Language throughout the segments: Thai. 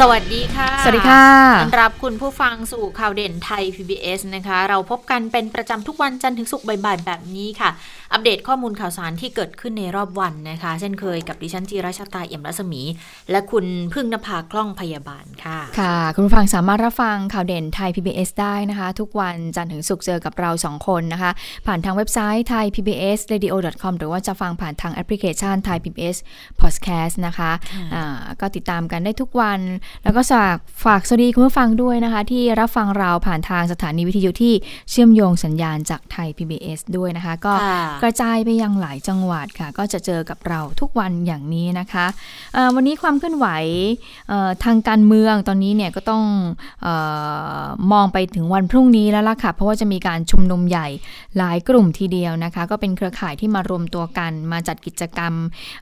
สวัสดีค่ะ สวัสดีค่ะต้อนรับคุณผู้ฟังสู่ข่าวเด่นไทย PBS นะคะ เราพบกันเป็นประจำทุกวันจันทร์ถึงศุกร์บ่ายๆแบบนี้ค่ะ อัปเดตข้อมูลข่าวสารที่เกิดขึ้นในรอบวันนะคะ เช่นเคยกับดิฉันจีราชาตาเอี่ยมรัศมี และคุณพึ่งนภาคล่องพยาบาลค่ะ ค่ะ คุณผู้ฟังสามารถรับฟังข่าวเด่นไทย PBS ได้นะคะ ทุกวันจันทร์ถึงศุกร์เจอกับเราสองคนนะคะ ผ่านทางเว็บไซต์ไทย PBS radio com หรือว่าจะฟังผ่านทางแอปพลิเคชันไทย PBS podcast นะคะอ่าก็ติดตามกันได้ทุกวันแล้วก็ฝากฝากสวัสดีคุณผู้ฟังด้วยนะคะ ที่รับฟังเราผ่านทางสถานีวิทยุที่เชื่อมโยงสัญญาณจากไทย PBS ด้วยนะคะ ก็ค่ะกระจายไปยังหลายจังหวัดค่ะ ก็จะเจอกับเราทุกวันอย่างนี้นะคะเอ่อวันนี้ความเคลื่อนไหวเอ่อทางการเมืองตอนนี้เนี่ยก็ต้องเออมองไปถึงวันพรุ่งนี้แล้วล่ะค่ะ เพราะว่าจะมีการชุมนุมใหญ่หลายกลุ่มทีเดียวนะคะ ก็เป็นเครือข่ายที่มารวมตัวกันมาจัดกิจกรรม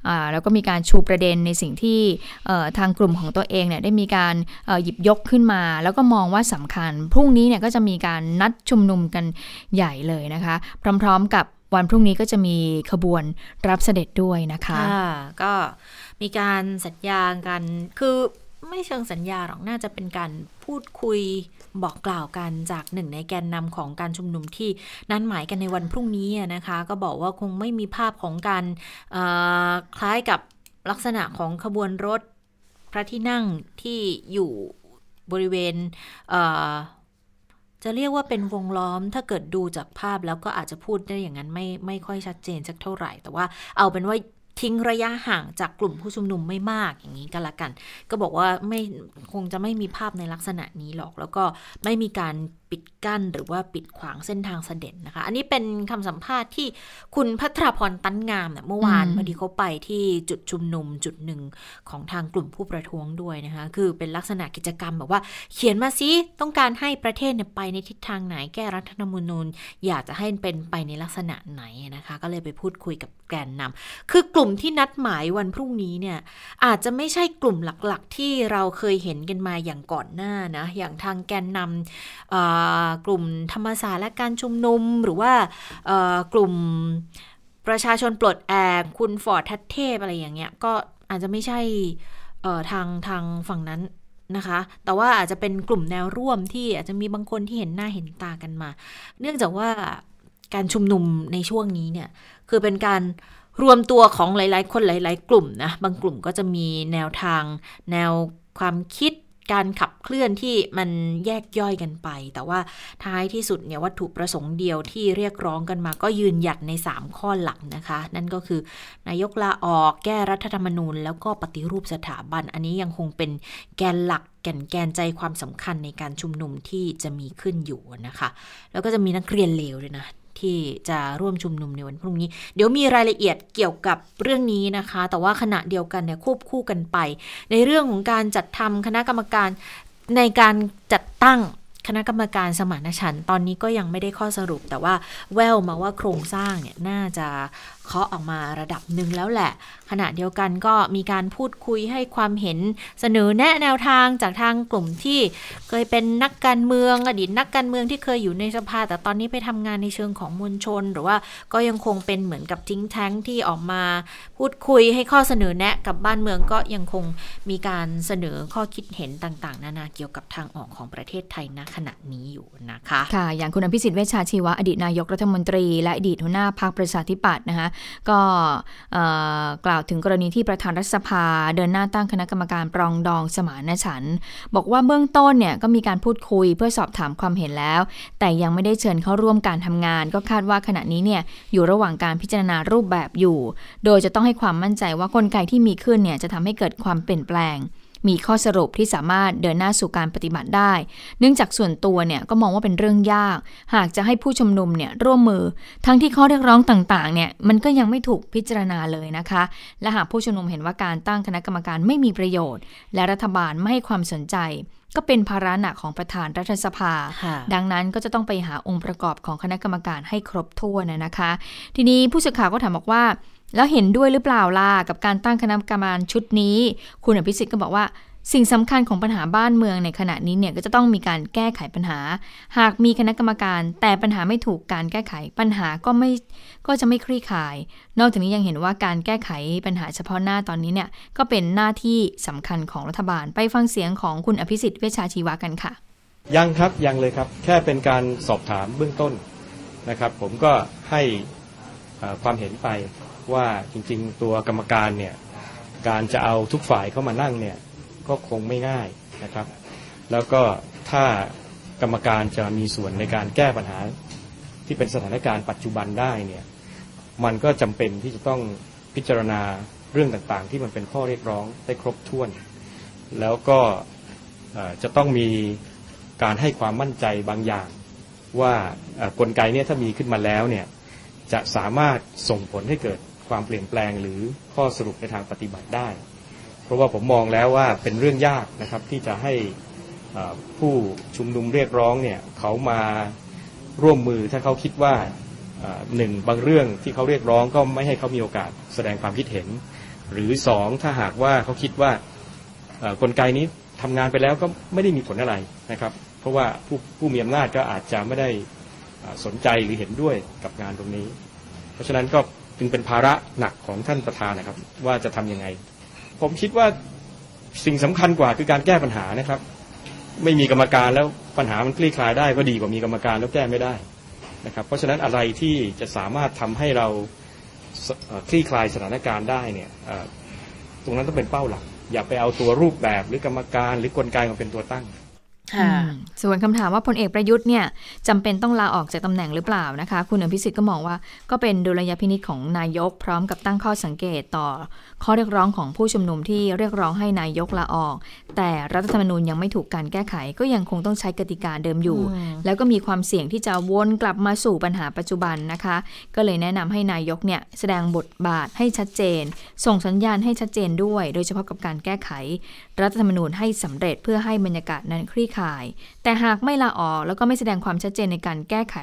อ่าแล้วก็มีการชูประเด็นในสิ่งที่เอ่อทางกลุ่มของตัวเองเนี่ยได้มีการหยิบยกขึ้นมา แล้วก็มองว่าสำคัญ พรุ่งนี้เนี่ยก็จะมีการนัดชุมนุมกันใหญ่เลยนะคะ พร้อมๆกับวันพรุ่งนี้ก็จะมีขบวนรับเสด็จด้วยนะคะะก็มีการสัญญากันคือไม่เชิงสัญญาหรอกน่าจะเป็นการพูดคุยบอกกล่าวกันจากหนึ่งในแกนนำของการชุมนุมที่นัดหมายกันในวันพรุ่งนี้นะคะ ก็บอกว่าคงไม่มีภาพของการคล้ายกับลักษณะของขบวนรถ พระที่นั่งที่อยู่บริเวณเจะเรียกว่าเป็นวงล้อมถ้าเกิดดูจากภาพแล้วก็อาจจะพูดได้อย่างนั้นไม่ไม่ค่อยชัดเจนสักเท่าไหร่ แต่ว่าเอาเป็นว่าทิ้งระยะห่างจากกลุ่มผู้ชุมนุมไม่มากอย่างนี้ก็แล้วกัน ก็บอกว่าไม่คงจะไม่มีภาพในลักษณะนี้หรอก แล้วก็ไม่มีการ ปิดกั้นหรือว่าปิดขวางเส้นทางเสด็จนะคะ อันนี้เป็นคำสัมภาษณ์ที่คุณพัทรพรตั้นงามเนี่ยเมื่อวานอืมพอดีเขาไปที่จุดชุมนุมจุดหนึ่งของทางกลุ่มผู้ประท้วงด้วยนะคะ คือเป็นลักษณะกิจกรรมแบบว่า เขียนมาสิต้องการให้ประเทศเนี่ยไปในทิศทางไหนแก้รัฐธรรมนูญ อยากจะให้เป็นไปในลักษณะไหนนะคะ ก็เลยไปพูดคุยกับแกนนำคือกลุ่มที่นัดหมายวันพรุ่งนี้เนี่ยอาจจะไม่ใช่กลุ่มหลักๆ ที่เราเคยเห็นกันมาอย่างก่อนหน้านะอย่างทางแกนนำเอ่อกลุ่มธรรมศาสตร์และการชุมนุม หรือว่ากลุ่มประชาชนปลดแอกคุณฟอร์ดทัตเทพอะไรอย่างเงี้ยก็อาจจะไม่ใช่ทางทางฝั่งนั้นนะคะ แต่ว่าอาจจะเป็นกลุ่มแนวร่วมที่อาจจะมีบางคนที่เห็นหน้าเห็นตากันมา เนื่องจากว่าการชุมนุมในช่วงนี้เนี่ยคือเป็นการรวมตัวของหลาย ๆ คนหลาย ๆ กลุ่มนะ บางกลุ่มก็จะมีแนวทาง แนวความคิด การขับเคลื่อนที่มันแยกย่อยกันไป แต่ว่าท้ายที่สุดเนี่ยวัตถุประสงค์เดียวที่เรียกร้องกันมา ก็ยืนหยัดใน 3 ข้อหลักนะคะ นั่นก็คือนายกลาออกแก้รัฐธรรมนูญ แล้วก็ปฏิรูปสถาบัน อันนี้ยังคงเป็นแกนหลักแก่นแกนใจความสำคัญในการชุมนุมที่จะมีขึ้นอยู่นะคะ แล้วก็จะมีนักเรียนเลวด้วยนะ ที่จะร่วมชุมนุมในวันพรุ่งนี้ เดี๋ยวมีรายละเอียดเกี่ยวกับเรื่องนี้นะคะ แต่ว่าขณะเดียวกันเนี่ยควบคู่กันไป ในเรื่องของการจัดทำคณะกรรมการในการจัดตั้งคณะกรรมการสมานฉันท์ตอนนี้ก็ยังไม่ได้ข้อสรุป แต่ว่าแววมาว่าโครงสร้างเนี่ยน่าจะ เคาะออกมาระดับหนึ่งแล้วแหละ ขณะเดียวกันก็มีการพูดคุยให้ความเห็นเสนอแนะแนวทางจากทางกลุ่มที่เคยเป็นนักการเมืองอดีตนักการเมืองที่เคยอยู่ในสภา แต่ตอนนี้ไปทำงานในเชิงของมวลชน หรือว่าก็ยังคงเป็นเหมือนกับทิ้งแท้งที่ออกมา พูดคุยให้ข้อเสนอแนะกับบ้านเมืองก็ยังคงมีการเสนอข้อคิดเห็นต่างๆ นานาเกี่ยวกับทางออกของประเทศไทยณขณะนี้อยู่นะคะค่ะอย่างคุณอภิสิทธิ์เวชชาชีวะอดีตนายกรัฐมนตรีและอดีตหัวหน้าพรรคประชาธิปัตย์นะคะก็กล่าวถึงกรณีที่ประธานรัฐสภาเดินหน้าตั้งคณะกรรมการปรองดองสมานฉันท์บอกว่าเบื้องต้นเนี่ยก็มีการพูดคุยเพื่อสอบถามความเห็นแล้ว แต่ยังไม่ได้เชิญเข้าร่วมการทำงาน ก็คาดว่าขณะนี้เนี่ยอยู่ระหว่างการพิจารณารูปแบบอยู่ โดยจะต้องให้ความมั่นใจว่ากลไกที่มีขึ้นเนี่ยจะทำให้เกิดความเปลี่ยนแปลง มีข้อสรุปที่สามารถเดินหน้าสู่การปฏิบัติได้ เนื่องจากส่วนตัวเนี่ยก็มองว่าเป็นเรื่องยาก หากจะให้ผู้ชุมนุมเนี่ยร่วมมือ ทั้งที่ข้อเรียกร้องต่างๆเนี่ยมันก็ยังไม่ถูกพิจารณาเลยนะคะ และหากผู้ชุมนุมเห็นว่าการตั้งคณะกรรมการไม่มีประโยชน์ และรัฐบาลไม่ให้ความสนใจก็เป็นภาระหนักของประธานรัฐสภาค่ะดังนั้นก็จะต้องไปหาองค์ประกอบของคณะกรรมการให้ครบถ้วนนะนะคะ ทีนี้ผู้สื่อข่าวก็ถามบอกว่า แล้วเห็นด้วยหรือเปล่าล่ะกับการตั้งคณะกรรมการชุดนี้ คุณอภิสิทธิ์ก็บอกว่าสิ่งสำคัญของปัญหาบ้านเมืองในขณะนี้เนี่ยก็จะต้องมีการแก้ไขปัญหา หากมีคณะกรรมการ แต่ปัญหาไม่ถูกการแก้ไขปัญหาก็ไม่ก็จะไม่คลี่คลาย นอกจากนี้ยังเห็นว่าการแก้ไขปัญหาเฉพาะหน้าตอนนี้เนี่ยก็เป็นหน้าที่สำคัญของรัฐบาล ไปฟังเสียงของคุณอภิสิทธิ์เวชชาชีวะกันค่ะ ยังครับยังเลยครับ แค่เป็นการสอบถามเบื้องต้นนะครับ ผมก็ให้ความเห็นไป ว่าจริงๆ ตัวกรรมการเนี่ยการจะเอาทุกฝ่ายเข้ามานั่งเนี่ยก็คงไม่ง่ายนะครับ แล้วก็ถ้ากรรมการจะมีส่วนในการแก้ปัญหาที่เป็นสถานการณ์ปัจจุบันได้เนี่ยมันก็จำเป็นที่จะต้องพิจารณาเรื่องต่างๆ ที่มันเป็นข้อเรียกร้องได้ครบถ้วน แล้วก็จะต้องมีการให้ความมั่นใจบางอย่าง ว่ากลไกเนี่ยถ้ามีขึ้นมาแล้วเนี่ยจะสามารถส่งผลให้เกิด ความเปลี่ยนแปลงหรือข้อสรุปในทางปฏิบัติได้ เพราะว่าผมมองแล้วว่าเป็นเรื่องยากนะครับที่จะให้ผู้ชุมนุมเรียกร้องเนี่ยเขามาร่วมมือถ้าเขาคิดว่าหนึ่งบางเรื่องที่เขาเรียกร้องก็ไม่ให้เขามีโอกาสแสดงความคิดเห็น หรือสองถ้าหากว่าเขาคิดว่ากลไกนี้ทำงานไปแล้วก็ไม่ได้มีผลอะไรนะครับ เพราะว่าผู้ผู้มีอำนาจก็อาจจะไม่ได้สนใจหรือเห็นด้วยกับงานตรงนี้ เพราะฉะนั้นก็ จึงเป็นภาระหนักของท่านประธานนะครับ ว่าจะทํำยังไง ผมคิดว่าสิ่งสำคัญกว่าคือการแก้ปัญหานะครับ ไม่มีกรรมการแล้วปัญหามันคลี่คลายได้ก็ดีกว่ามีกรรมการแล้วแก้ไม่ได้นะครับ เพราะฉะนั้นอะไรที่จะสามารถทำให้เราคลี่คลายสถานการณ์ได้เนี่ยตรงนั้นต้องเป็นเป้าหลัก อย่าไปเอาตัวรูปแบบหรือกรรมการหรือกลไกมาเป็นตัวตั้ง ส่วนคำถามว่าพลเอกประยุทธ์เนี่ยจำเป็นต้องลาออกจากตำแหน่งหรือเปล่านะคะ คุณอภิสิทธิ์ก็มองว่าก็เป็นดุลยพินิษของนายกพร้อมกับตั้งข้อสังเกตต่อ ข้อเรียกร้องของผู้ชุมนุมที่เรียกร้องให้นายกลาออก แต่รัฐธรรมนูญยังไม่ถูกการแก้ไข ก็ยังคงต้องใช้กติกาเดิมอยู่ แล้วก็มีความเสี่ยงที่จะวนกลับมาสู่ปัญหาปัจจุบันนะคะ ก็เลยแนะนำให้นายกเนี่ยแสดงบทบาทให้ชัดเจน ส่งสัญญาณให้ชัดเจนด้วย โดยเฉพาะกับการแก้ไข รัฐธรรมนูญให้สำเร็จเพื่อให้บรรยากาศนั้นคลี่คลาย แต่หากไม่ลาออกแล้วก็ไม่แสดงความชัดเจนในการแก้ไข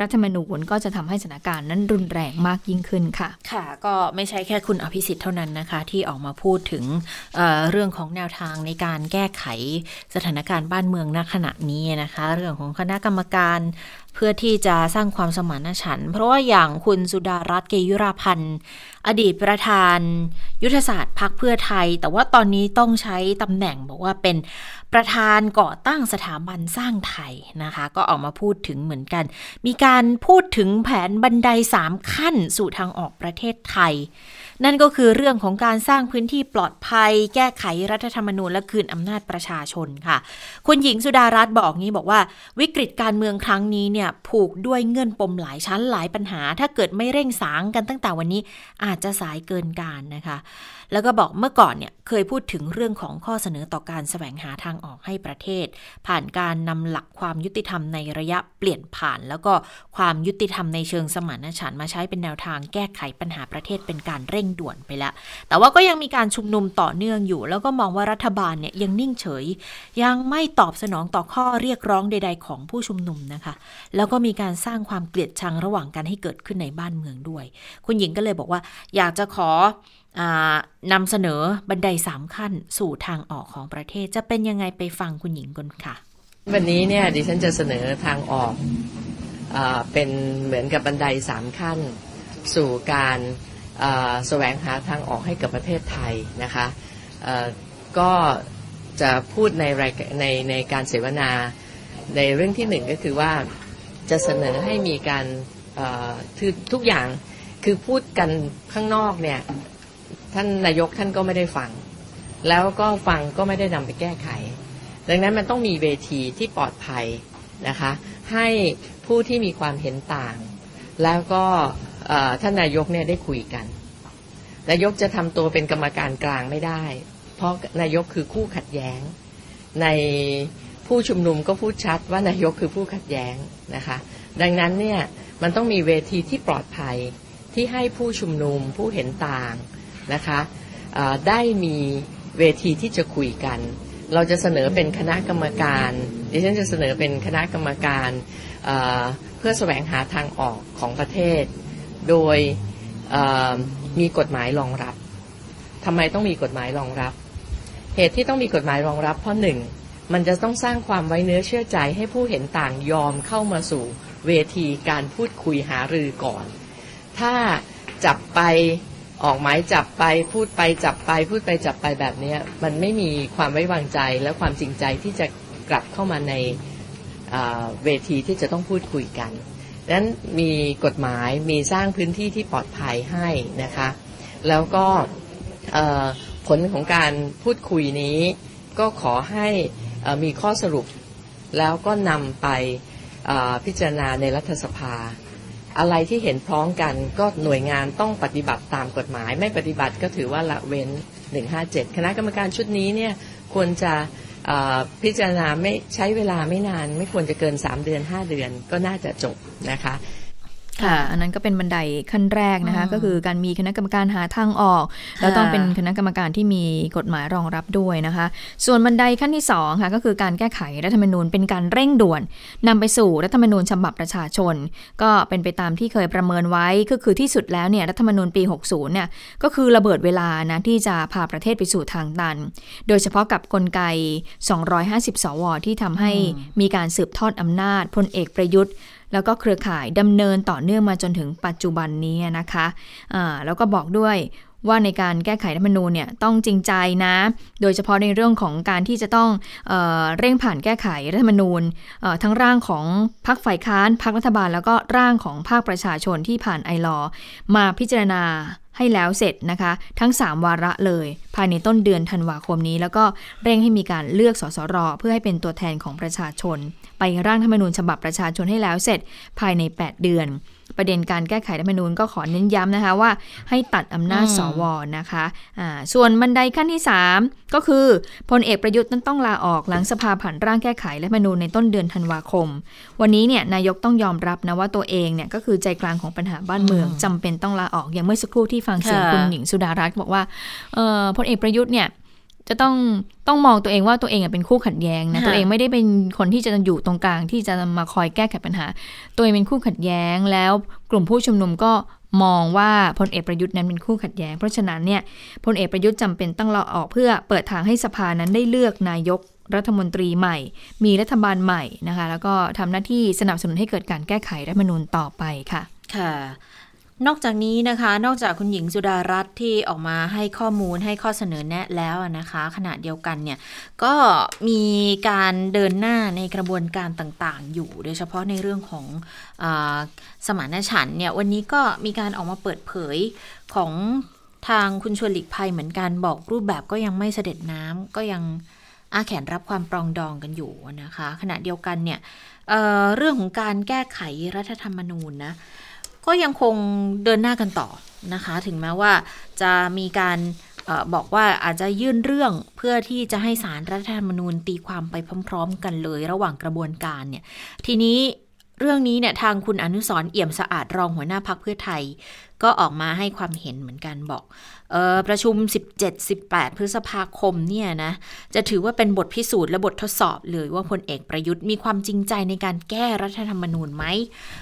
รัฐธรรมนูญก็จะทำให้สถานการณ์นั้นรุนแรงมากยิ่งขึ้นค่ะ ค่ะ ก็ไม่ใช่แค่คุณอภิสิทธิ์เท่านั้นนะคะ ที่ออกมาพูดถึงเเรื่องของแนวทางในการแก้ไขสถานการณ์บ้านเมืองณขณะนี้นะคะ เรื่องของคณะกรรมการ พื่อที่จะสร้างความสมานฉันท์เพราะว่าอย่างคุณสุดารัตน์เกยุราพันธ์ อดีตประธานยุทธศาสตร์พักเพื่อไทย แต่ว่าตอนนี้ต้องใช้ตำแหน่งบอกว่าเป็นประธานก่อตั้งสถาบันสร้างไทยนะคะ ก็ออกมาพูดถึงเหมือนกัน มีการพูดถึงแผนบันไดสามขั้นสู่ทางออกประเทศไทย นั่นก็คือเรื่องของการสร้างพื้นที่ปลอดภัย แก้ไขรัฐธรรมนูญและคืนอำนาจประชาชนค่ะ คุณหญิงสุดารัตน์บอกงี้บอกว่า วิกฤตการเมืองครั้งนี้เนี่ยผูกด้วยเงื่อนปมหลายชั้นหลายปัญหา ถ้าเกิดไม่เร่งสางกันตั้งแต่วันนี้อาจจะสายเกินการนะคะ แล้วก็บอกเมื่อก่อนเนี่ยเคยพูดถึงเรื่องของข้อเสนอต่อการแสวงหาทางออกให้ประเทศ ผ่านการนำหลักความยุติธรรมในระยะเปลี่ยนผ่าน แล้วก็ความยุติธรรมในเชิงสมานฉันท์มาใช้เป็นแนวทางแก้ไขปัญหาประเทศเป็นการเร่งด่วนไปแล้ว แต่ว่าก็ยังมีการชุมนุมต่อเนื่องอยู่ แล้วก็มองว่ารัฐบาลเนี่ยยังนิ่งเฉย ยังไม่ตอบสนองต่อข้อเรียกร้องใด ๆ ของผู้ชุมนุมนะคะ แล้วก็มีการสร้างความเกลียดชังระหว่างกันให้เกิดขึ้นในบ้านเมืองด้วย คุณหญิงก็เลยบอกว่าอยากจะขอ นำเสนอบันไดสามขั้นสู่ทางออกของประเทศจะเป็นยังไงไปฟังคุณหญิงกันค่ะ วันนี้เนี่ยดิฉันจะเสนอทางออกอเป็นเหมือนกับบันไดสามขั้น สู่การแสวงหาทางออกให้กับประเทศไทยนะคะก็จะพูดในในในการเสวนาในเรื่องที่หนึ่งก็คือว่าจะเสนอให้มีการทุกอย่างคือพูดกันข้างนอกเนี่ย ท่านนายกท่านก็ไม่ได้ฟัง แล้วก็ฟังก็ไม่ได้นำไปแก้ไข ดังนั้นมันต้องมีเวทีที่ปลอดภัยนะคะ ให้ผู้ที่มีความเห็นต่าง แล้วก็ท่านนายกเนี่ยได้คุยกัน นายกจะทำตัวเป็นกรรมการกลางไม่ได้ เพราะนายกคือคู่ขัดแย้ง ในผู้ชุมนุมก็พูดชัดว่านายกคือผู้ขัดแย้งนะคะ ดังนั้นเนี่ยมันต้องมีเวทีที่ปลอดภัยที่ให้ผู้ชุมนุมผู้เห็นต่าง นะคะได้มีเวทีที่จะคุยกัน เราจะเสนอเป็นคณะกรรมการดิฉันจะเสนอเป็นคณะกรรมการเพื่อแสวงหาทางออกของประเทศ โดยมีกฎหมายรองรับทำไมต้องมีกฎหมายรองรับ เหตุที่ต้องมีกฎหมายรองรับเพราะหนึ่งมันจะต้องสร้างความไว้เนื้อเชื่อใจให้ผู้เห็นต่างยอมเข้ามาสู่เวทีการพูดคุยหารือก่อน ถ้าจับไป ออกหมายจับไปพูดไปจับไป พูดไปจับไปแบบเนี้ยมันไม่มีความไว้วางใจและความจริงใจที่จะกลับเข้ามาในเวทีที่จะต้องพูดคุยกันดังนั้นมีกฎหมายมีสร้างพื้นที่ที่ปลอดภัยให้นะคะ แล้วก็ผลของการพูดคุยนี้ ก็ขอให้มีข้อสรุปแล้วก็นำไปพิจารณาในรัฐสภา อะไรที่เห็นพร้อมกันก็หน่วยงานต้องปฏิบัติตามกฎหมาย ไม่ปฏิบัติก็ถือว่าละเว้น 157 คณะกรรมการชุดนี้เนี่ยควรจะพิจารณาไม่ใช้เวลาไม่นาน ไม่ควรจะเกิน 3 เดือน 5 เดือนก็น่าจะจบนะคะ ค่ะ อันนั้นก็เป็นบันไดขั้นแรกนะคะอืมก็คือการมีคณะกรรมการหาทางออก แล้วต้องเป็นคณะกรรมการที่มีกฎหมายรองรับด้วยนะคะ ส่วนบันไดขั้นที่สองค่ะก็คือการแก้ไขรัฐธรรมนูญเป็นการเร่งด่วนนำไปสู่รัฐธรรมนูญฉบับประชาชน ก็เป็นไปตามที่เคยประเมินไว้ก็คือที่สุดแล้วเนี่ยรัฐธรรมนูญปี 60เนี่ยก็คือระเบิดเวลานะที่จะพาประเทศไปสู่ทางตัน โดยเฉพาะกับกลไก 250 สว ที่ทำให้มีการสืบทอดอำนาจพลเอกประยุทธ์ แล้วก็เครือข่ายดำเนินต่อเนื่องมาจนถึงปัจจุบันนี้นะคะะแล้วก็บอกด้วย ว่าในการแก้ไขรัฐธรรมนูญเนี่ยต้องจริงใจนะ โดยเฉพาะในเรื่องของการที่จะต้องเออเร่งผ่านแก้ไขรัฐธรรมนูญทั้งร่างของพรรคฝ่ายค้านพรรครัฐบาล แล้วก็ร่างของภาคประชาชนที่ผ่านไอรอมาพิจารณาให้แล้วเสร็จนะคะ ทั้ง 3 วาระเลย ภายในต้นเดือนธันวาคมนี้ แล้วก็เร่งให้มีการเลือกสสร เพื่อให้เป็นตัวแทนของประชาชน ไปร่างรัฐธรรมนูญฉบับประชาชนให้แล้วเสร็จภายใน 8 เดือน ประเด็นการแก้ไขรัฐธรรมนูญก็ขอเน้นย้ำนะคะว่าให้ตัดอำนาจอืมสวนะคะอ่าส่วนบันไดขั้นที่ 3 ก็คือพลเอกประยุทธ์นั้นต้องลาออกหลังสภาผ่านร่างแก้ไขรัฐธรรมนูญในต้นเดือนธันวาคม วันนี้เนี่ยนายกต้องยอมรับนะว่าตัวเองเนี่ยก็คือใจกลางของปัญหาบ้านเมืองจำเป็นต้องลาออกอย่างเมื่อสักครู่ที่ฟังเสียงค่ะคุณหญิงสุดารัตน์บอกว่าเอ่อพลเอกประยุทธ์เนี่ย จะต้องต้องมองตัวเองว่าตัวเองอะเป็นคู่ขัดแย้งนะค่ะตัวเองไม่ได้เป็นคนที่จะอยู่ตรงกลางที่จะมาคอยแก้ไขปัญหา ตัวเองเป็นคู่ขัดแย้งแล้วกลุ่มผู้ชุมนุมก็มองว่าพลเอกประยุทธ์นั้นเป็นคู่ขัดแย้ง เพราะฉะนั้นเนี่ยพลเอกประยุทธ์จำเป็นต้องลาออกเพื่อเปิดทางให้สภานั้นได้เลือกนายกรัฐมนตรีใหม่ มีรัฐบาลใหม่นะคะ แล้วก็ทำหน้าที่สนับสนุนให้เกิดการแก้ไขรัฐธรรมนูญต่อไปค่ะ ค่ะ นอกจากนี้นะคะ นอกจากคุณหญิงสุดารัตน์ที่ออกมาให้ข้อมูลให้ข้อเสนอแนะแล้วนะคะ ขณะเดียวกันเนี่ยก็มีการเดินหน้าในกระบวนการต่างๆ อยู่ โดยเฉพาะในเรื่องของอสมานฉันเนี่ยวันนี้ก็มีการออกมาเปิดเผยของทางคุณชวนหลีกภัยเหมือนกันบอกรูปแบบก็ยังไม่เสด็จน้ำก็ยังอาแขนรับความปรองดองกันอยู่นะคะ ขณะเดียวกันเนี่ยเเรื่องของการแก้ไขรัฐธรรมนูญนะ ก็ยังคงเดินหน้ากันต่อนะคะ ถึงแม้ว่าจะมีการบอกว่าอาจจะยื่นเรื่องเพื่อที่จะให้สารรัฐธรรมนูญตีความไปพร้อม ๆ กันเลย ระหว่างกระบวนการเนี่ยทีนี้เรื่องนี้เนี่ยทางคุณอนุสรเอี่ยมสะอาดรองหัวหน้าพักเพื่อไทย ก็ออกมาให้ความเห็นเหมือนกันบอกออประชุม 17-18 พฤษภาคมเนี่ยนะจะถือว่าเป็นบทพิสูจน์และบททดสอบเลยว่าพลเอกประยุทธ์มีความจริงใจในการแก้รัฐธรรมนูญไหม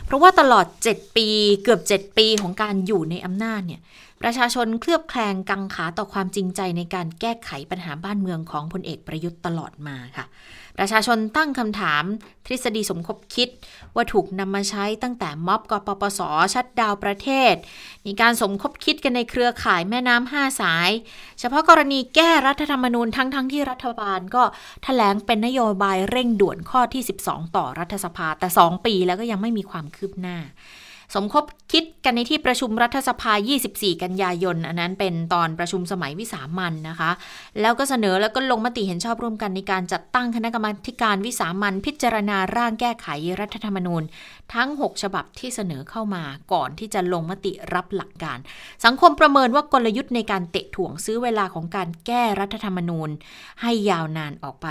เพราะว่าตลอด 7 ปีเกือบ 7 ปีของการอยู่ในอำนาจเนี่ยประชาชนเคลือบแคลงกังขาต่อความจริงใจในการแก้ไขปัญหาบ้านเมืองของพลเอกประยุทธ์ตลอดมาค่ะ ประชาชนตั้งคำถาม ทฤษฎีสมคบคิด ว่าถูกนำมาใช้ตั้งแต่ม็อบกปปสชัดดาวประเทศมีการสมคบคิดกันในเครือข่ายแม่น้ำห้าสาย เฉพาะกรณีแก้รัฐธรรมนูญทั้งๆทที่รัฐบาลก็แถลงเป็นนโยบายเร่งด่วนข้อที่ 12 ต่อรัฐสภาแต่ 2 ปีแล้วก็ยังไม่มีความคืบหน้า สมคบคิดกันในที่ประชุมรัฐสภา 24 กันยายน อันนั้นเป็นตอนประชุมสมัยวิสามันนะคะ แล้วก็เสนอแล้วก็ลงมติเห็นชอบร่วมกันในการจัดตั้งคณะกรรมการวิสามันพิจารณาร่างแก้ไขรัฐธรรมนูญ ทั้ง 6 ฉบับที่เสนอเข้ามาก่อนที่จะลงมติรับหลักการ สังคมประเมินว่ากลยุทธ์ในการเตะถ่วงซื้อเวลาของการแก้รัฐธรรมนูญ ให้ยาวนานออกไป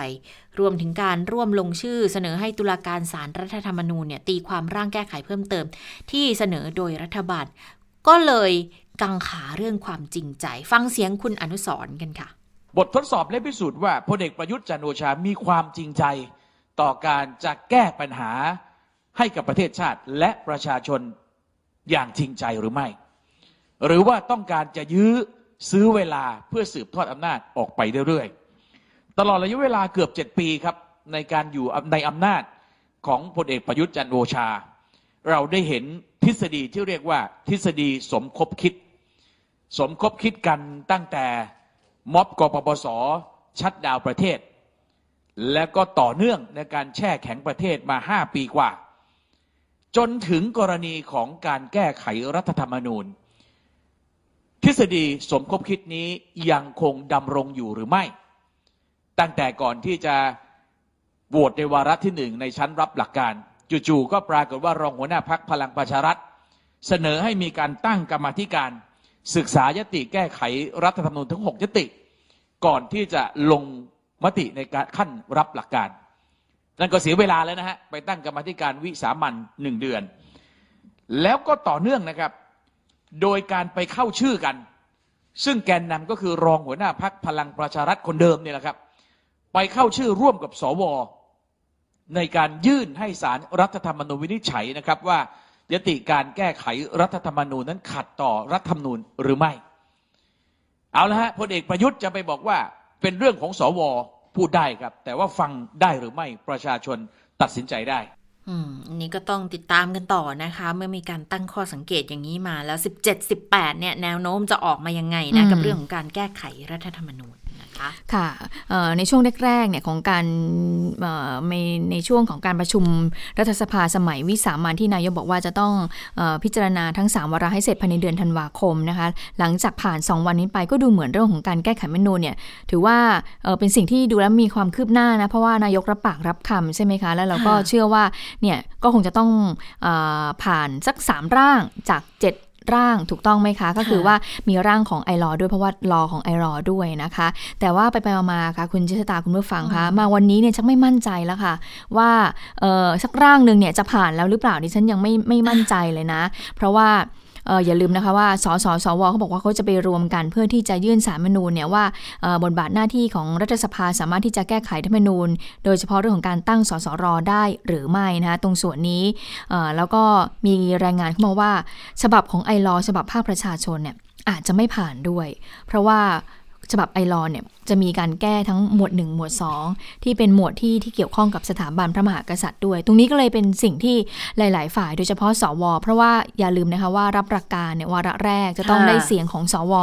รวมถึงการร่วมลงชื่อเสนอให้ตุลาการศาลรรัฐธรรมนูญเนี่ยตีความร่างแก้ไขเพิ่มเติม ที่เสนอโดยรัฐบาล ก็เลยกังขาเรื่องความจริงใจ ฟังเสียงคุณอนุสร์กันค่ะ บททดสอบและพิสูจน์ว่าพลเอกประยุทธ์จันโอชามีความจริงใจ ต่อการจะแก้ปัญหา ให้กับประเทศชาติและประชาชนอย่างจริงใจหรือไม่ หรือว่าต้องการจะยื้อซื้อเวลาเพื่อสืบทอดอำนาจออกไปเรื่อยๆ ตลอดระยะเวลาเกือบเจ็ดปีครับ ในการอยู่ในอำนาจของพลเอกประยุทธ์จันทร์โอชา เราได้เห็นทฤษฎีที่เรียกว่าทฤษฎีสมคบคิด สมคบคิดกันตั้งแต่ม็อบกปปสชัดดาวประเทศ และก็ต่อเนื่องในการแช่แข็งประเทศมาห้าปีกว่า จนถึงกรณีของการแก้ไขรัฐธรรมนูญ ทฤษฎีสมคบคิดนี้ยังคงดำรงอยู่หรือไม่ ตั้งแต่ก่อนที่จะโหวตในวาระที่หนึ่งในชั้นรับหลักการ จู่ๆก็ปรากฏว่ารองหัวหน้าพักพลังประชารัฐ เสนอให้มีการตั้งกรรมธิการ ศึกษายติแก้ไขรัฐธรรมนูญทั้งหกยติ ก่อนที่จะลงมติในการขั้นรับหลักการ นั่นก็เสียเวลาแล้วนะฮะไปตั้งกรรมธิการวิสามันหนึ่งเดือน แล้วก็ต่อเนื่องนะครับ โดยการไปเข้าชื่อกัน ซึ่งแกนนำก็คือรองหัวหน้าพักพลังประชารัฐคนเดิมเนี่ยแหละครับ ไปเข้าชื่อร่วมกับสวในการยื่นให้สารรัฐธรรมนูญวินิจฉัยนะครับว่ายติการแก้ไขรัฐธรรมนูญนั้นขัดต่อรัฐธรรมนูญหรือไม่ เอาละฮะพลเอกประยุทธ์จะไปบอกว่าเป็นเรื่องของสว พูดได้ครับ แต่ว่าฟังได้หรือไม่ประชาชนตัดสินใจได้อืมอันนี้ก็ต้องติดตามกันต่อนะคะ เมื่อมีการตั้งข้อสังเกตอย่างนี้มาแล้ว 17 18 เนี่ยแนวโน้มจะออกมายังไงนะอืมกับเรื่องของการแก้ไขรัฐธรรมนูญนะ คะค่ะเอ่อในช่วงแรกๆเนี่ยของการเอ่อในในช่วงของการประชุมรัฐสภาสมัยวิสามันที่นายกบอกว่าจะต้องเออพิจารณาทั้ง 3 วาระให้เสร็จภายในเดือนธันวาคมนะคะหลังจากผ่าน 2 วันนี้ไปก็ดูเหมือนเรื่องของการแก้ไขรัฐธรรมนูญเนี่ยถือว่าเอ่อเป็นสิ่งที่ดูแล้วมีความคืบหน้านะเพราะว่านายกรับปากรับคำใช่ไหมคะ แล้วเราก็ค่ะเชื่อว่าเนี่ยก็คงจะต้องเออผ่านสัก 3 ร่างจาก 7 ร่างถูกต้องไหมคะ ก็คือว่ามีร่างของไอรอด้วยเพราะว่า รอของไอรอด้วยนะคะ แต่ว่าไปไปๆมาๆค่ะ คุณจิตตาคุณผู้ฟังคะมาวันนี้เนี่ยชักไม่มั่นใจแล้วค่ะ ว่าเออสักร่างหนึ่งเนี่ยจะผ่านแล้วหรือเปล่าดิฉันยังไม่ไม่มั่นใจเลยนะ เพราะว่าเอออย่าลืมนะคะว่าสสสวเขาบอกว่าเขาจะไปรวมกัน เพื่อที่จะยื่นสารมนูญเนี่ยว่าบทบาทหน้าที่ของรัฐสภาสามารถที่จะแก้ไขรัฐธรรมนูญ โดยเฉพาะเรื่องของการตั้งสสรได้หรือไม่นะคะตรงส่วนนี้แล้วก็มีรายงานเข้ามาว่า ฉบับของไอรอฉบับภาคประชาชนเนี่ยอาจจะไม่ผ่านด้วย เพราะว่าฉบับไอรอเนี่ย จะมีการแก้ทั้งหมวด 1 หมวด 2 ที่เป็นหมวดที่ที่เกี่ยวข้องกับสถาบันพระมหากษัตริย์ด้วย ตรงนี้ก็เลยเป็นสิ่งที่หลาย ๆ ฝ่าย โดยเฉพาะสว เพราะว่าอย่าลืมนะคะว่ารับหลักการเนี่ยวาระแรกจะต้องค่ะได้เสียงของสว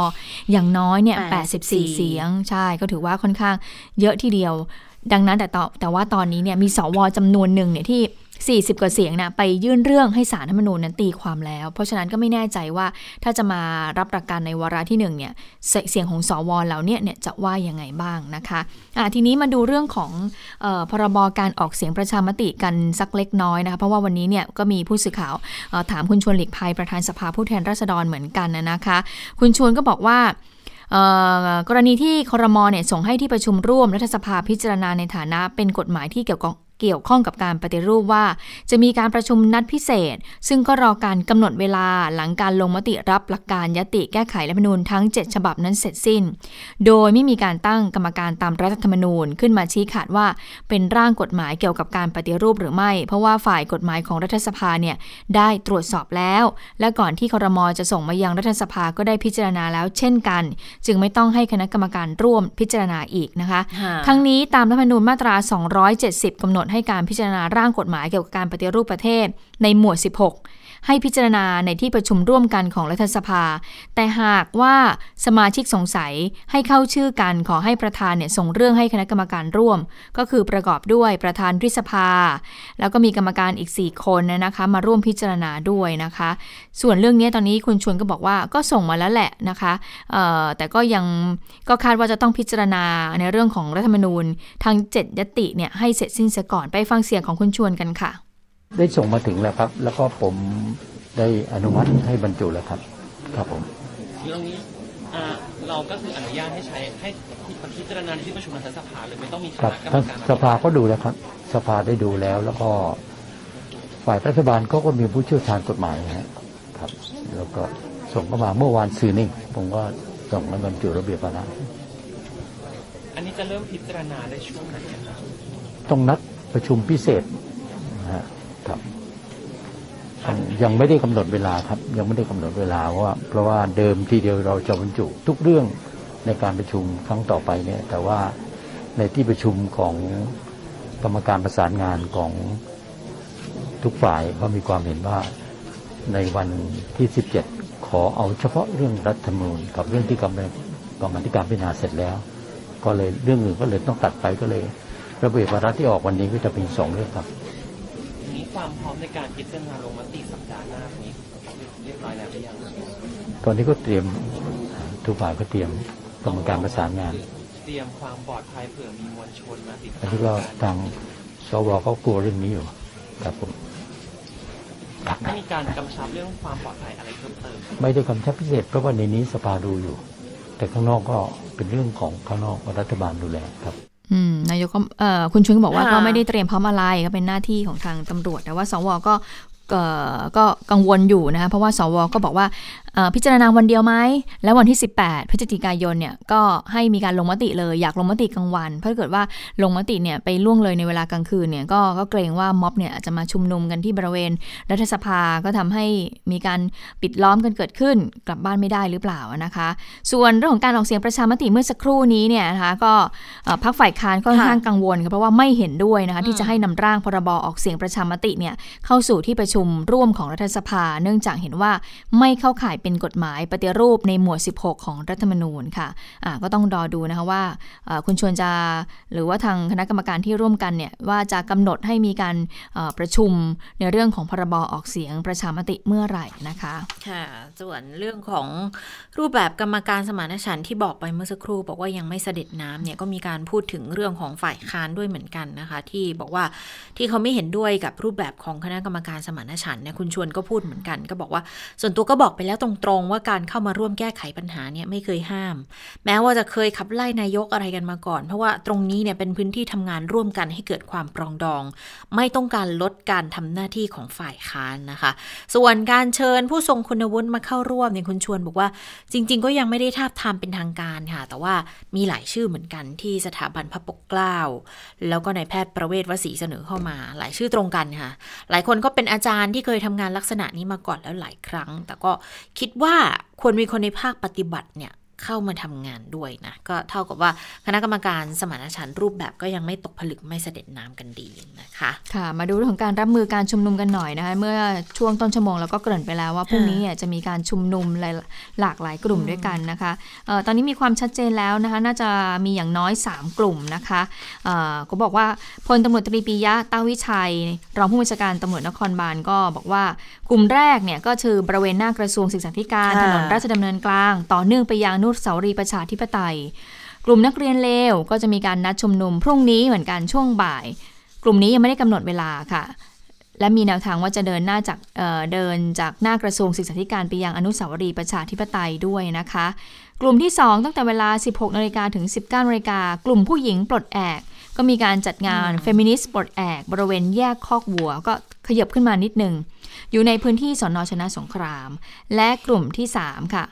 อย่างน้อยเนี่ย84 84 เสียง ใช่ก็ถือว่าค่อนข้างเยอะทีเดียว ดังนั้นแต่ต่อแต่ว่าตอนนี้เนี่ยมีสวจำนวนหนึ่งเนี่ยที่ 40 กว่าเสียงนะไปยื่นเรื่องให้สารรัฐธรรมนูญนั้นตีความแล้ว เพราะฉะนั้นก็ไม่แน่ใจว่าถ้าจะมารับหลักการในวาระที่หนึ่งเนี่ยเสียงของสวเหล่านี้เนี่ยจะว่ายังไงบ้างนะคะะทีนี้มาดูเรื่องของออพรบการออกเสียงประชามติกันสักเล็กน้อยนะคะเพราะว่าวันนี้เนี่ยก็มีผู้สื่อข่าวถามคุณชวนหลีกภัยประธานสภาผู้แทนราษฎรเหมือนกันนะคะ คุณชวนก็บอกว่ากรณีที่ครมเนี่ยส่งให้ที่ประชุมร่วมรัฐสภาพิจารณาในฐานะเป็นกฎหมายที่เกี่ยวกับ เกี่ยวข้องกับการปฏิรูปว่า จะมีการประชุมนัดพิเศษ ซึ่งก็รอการกำหนดเวลาหลังการลงมติรับหลักการยติแก้ไขรัฐธรรมนูญทั้ง 7 ฉบับนั้นเสร็จสิ้น โดยไม่มีการตั้งกรรมการตามรัฐธรรมนูญขึ้นมาชี้ขาดว่า เป็นร่างกฎหมายเกี่ยวกับการปฏิรูปหรือไม่ เพราะว่าฝ่ายกฎหมายของรัฐสภาเนี่ยได้ตรวจสอบแล้ว และก่อนที่ครมจะส่งมายังรัฐสภาก็ได้พิจารณาแล้ว เช่นกัน จึงไม่ต้องให้คณะกรรมการร่วมพิจารณาอีกนะคะค่ะทั้งนี้ตามรัฐธรรมนูญมาตรา 270กำหนดให้การพิจารณาร่างกฎหมายเกี่ยวกับการปฏิรูปประเทศในหมวด 16 ให้พิจารณาในที่ประชุมร่วมกันของรัฐสภา แต่หากว่าสมาชิกสงสัยให้เข้าชื่อกันขอให้ประธานเนี่ยส่งเรื่องให้คณะกรรมการร่วม ก็คือประกอบด้วยประธานริษภา แล้วก็มีกรรมการอีก 4 คนนะคะ มาร่วมพิจารณาด้วยนะคะ ส่วนเรื่องนี้ตอนนี้คุณชวนก็บอกว่าก็ส่งมาแล้วแหละนะคะแต่ก็ยังก็คาดว่าจะต้องพิจารณาในเรื่องของรัฐธรรมนูญทั้ง7 ยติเนี่ยให้เสร็จสิ้นเสียก่อนไปฟังเสียงของคุณชวนกันค่ะ ได้ส่งมาถึงแล้วครับ แล้วก็ผมได้อนุมัติให้บรรจุแล้วครับ ครับผมเรื่องนี้อ่าเราก็คืออนุญาตให้ใช้ให้พิจารณาในที่ประชุมรัฐสภาเลยไม่ต้องมีคครับณะกรรทั้มงการสภาก็ดูแล้วครับ สภาได้ดูแล้ว แล้วก็ฝ่ายรัฐบาลก็ก็มีผู้เชี่ยวชาญกฎหมายนะฮะครับ แล้วก็ส่งเข้ามาเมื่อวานซืนนี่ผมก็ส่งมาบรรจุระเบียบวาระอันนี้จะเริ่มพิจารณาได้ช่วงไหนครับต้องนัดประชุมพิเศษนะฮะ ครับยังไม่ได้กำหนดเวลาครับ ยังไม่ได้กำหนดเวลาว่า เพราะว่าเดิมทีเดียวเราจะบรรจุทุกเรื่องในการประชุมครั้งต่อไปเนี่ย แต่ว่าในที่ประชุมของกรรมการประสานงานของทุกฝ่ายก็มีความเห็นว่าในวันที่ 17 ขอเอาเฉพาะเรื่องรัฐธรรมนูญกับเรื่องที่กรรมกรรมธิการพิจารณาเสร็จแล้ว ก็เลยเรื่องอื่นก็เลยต้องตัดไปก็เลย ระเบียบวาระที่ออกวันนี้ก็จะเป็นสองเรื่องครับ นี้ความพร้อมในการพิจารณาลงมติสัปดาห์หน้านี้เรียบร้อยแล้วหรือยังตอนนี้ก็เตรียมทุกฝ่ายก็เตรียมกรรมการประสานงาน เตรียมความปลอดภัยเผื่อมีมวลชนมาติดอันตามนี้ก็ทางสวเขากลัวเรื่องนี้อยู่ครับผมครับไม่มีการกำชับเรื่องความปลอดภัยอะไรเพิ่มเติมไม่ได้กำชับพิเศษเพราะว่าในนี้สภาดูอยู่ แต่ข้างนอกก็เป็นเรื่องของข้างนอกรัฐบาลดูแลครับอืม นายกก็เอ่อคุณชุนก็บอกว่าอ่าก็ไม่ได้เตรียมพร้อมอะไรก็เป็นหน้าที่ของทางตำรวจแต่ว่าสวก็เอ่อก็กังวลอยู่นะคะเพราะว่าสวก็บอกว่าเอ่อ พิจารณาวันเดียวไหม แล้ววันที่ 18 พฤศจิกายนเนี่ยก็ให้มีการลงมติเลยอยากลงมติกลางวัน เพราะเกิดว่าลงมติเนี่ยไปล่วงเลยในเวลากลางคืนเนี่ยก็ก็เกรงว่าม็อบเนี่ยจะมาชุมนุมกันที่บริเวณรัฐสภาก็ทำให้มีการปิดล้อมกันเกิดขึ้น กลับบ้านไม่ได้หรือเปล่านะคะ ส่วนเรื่องของการออกเสียงประชามติเมื่อสักครู่นี้เนี่ยนะคะก็พรรคฝ่ายค้านก็ค่อนข้างกังวลค่ะเพราะว่าไม่เห็นด้วยนะคะที่จะให้นำร่างพรบออกเสียงประชามติเนี่ยเข้าสู่ที่ประชุมร่วมของรัฐสภา เนื่องจากเห็นว่าไม่เข้าข่ายเป็นกฎหมายปฏิรูปในหมวด 16 ของรัฐธรรมนูญค่ะอ่าก็ต้องรอดูนะคะว่าคุณชวนจะหรือว่าทางคณะกรรมการที่ร่วมกันเนี่ยว่าจะกำหนดให้มีการประชุมในเรื่องของพรบออกเสียงประชามติเมื่อไหร่นะคะค่ะส่วนเรื่องของรูปแบบกรรมการสมานฉันท์ที่บอกไปเมื่อสักครู่ บอกว่ายังไม่เสด็จน้ำเนี่ยก็มีการพูดถึงเรื่องของฝ่ายค้านด้วยเหมือนกันนะคะ ที่บอกว่าที่เขาไม่เห็นด้วยกับรูปแบบของคณะกรรมการสมานฉันท์เนี่ยคุณชวนก็พูดเหมือนกัน ก็บอกว่าส่วนตัวก็บอกไปแล้วตรรงๆ ว่าการเข้ามาร่วมแก้ไขปัญหาเนี่ยไม่เคยห้าม แม้ว่าจะเคยขับไล่นายกอะไรกันมาก่อน เพราะว่าตรงนี้เนี่ยเป็นพื้นที่ทำงานร่วมกันให้เกิดความปรองดอง ไม่ต้องการลดการทำหน้าที่ของฝ่ายค้านนะคะ ส่วนการเชิญผู้ทรงคุณวุฒิมาเข้าร่วมเนี่ยคุณชวนบอกว่าจริง ๆ ก็ยังไม่ได้ทาบทามเป็นทางการค่ะ แต่ว่ามีหลายชื่อเหมือนกันที่สถาบันพระปกเกล้า แล้วก็นายแพทย์ประเวศวสีเสนอเข้ามา หลายชื่อตรงกันค่ะ หลายคนก็เป็นอาจารย์ที่เคยทำงานลักษณะนี้มาก่อนแล้วหลายครั้ง แต่ก็คิดคิดว่าควรมีคนในภาคปฏิบัติเนี่ย เข้ามาทำงานด้วยนะ ก็เท่ากับว่าคณะกรรมการสมานฉันท์รูปแบบก็ยังไม่ตกผลึกไม่เสด็จน้ำกันดีนะคะ ค่ะ มาดูเรื่องของการรับมือการชุมนุมกันหน่อยนะคะ เมื่อช่วงต้นชั่วโมงเราก็เกริ่นไปแล้วว่าพรุ่งนี้เนี่ยจะมีการชุมนุมหลายหลากหลายกลุ่มด้วยกันนะคะเอ่อตอนนี้มีความชัดเจนแล้วนะคะ น่าจะมีอย่างน้อย 3 กลุ่มนะคะเอ่อก็บอกว่าพลตำรวจตรีปิยะตาวิชัย รองผู้บัญชาการตำรวจนครบาลก็บอกว่ากลุ่มแรกเนี่ยก็คือบริเวณหน้ากระทรวงศึกษาธิการค่ะถนนราชดำเนินกลาง ต่อเนื่องไปยังอนุสาวรีย์ประชาธิปไตย กลุ่มนักเรียนเลวก็จะมีการนัดชุมนุมพรุ่งนี้เหมือนกันช่วงบ่าย กลุ่มนี้ยังไม่ได้กำหนดเวลาค่ะ และมีแนวทางว่าจะเดินหน้าจากเอ่อเดินจากหน้ากระทรวงศึกษาธิการไปยังอนุสาวรีย์ประชาธิปไตยด้วยนะคะ กลุ่มที่ 2 ตั้งแต่เวลา 16นาฬิกาถึง 19นาฬิกากลุ่มผู้หญิงปลดแอกก็มีการจัดงานเฟมินิสต์ปลดแอกบริเวณแยกคอกวัว ก็ขยับขึ้นมานิดหนึ่งอยู่ในพื้นที่สอนอชนะสงคราม และกลุ่มที่ 3 ค่ะ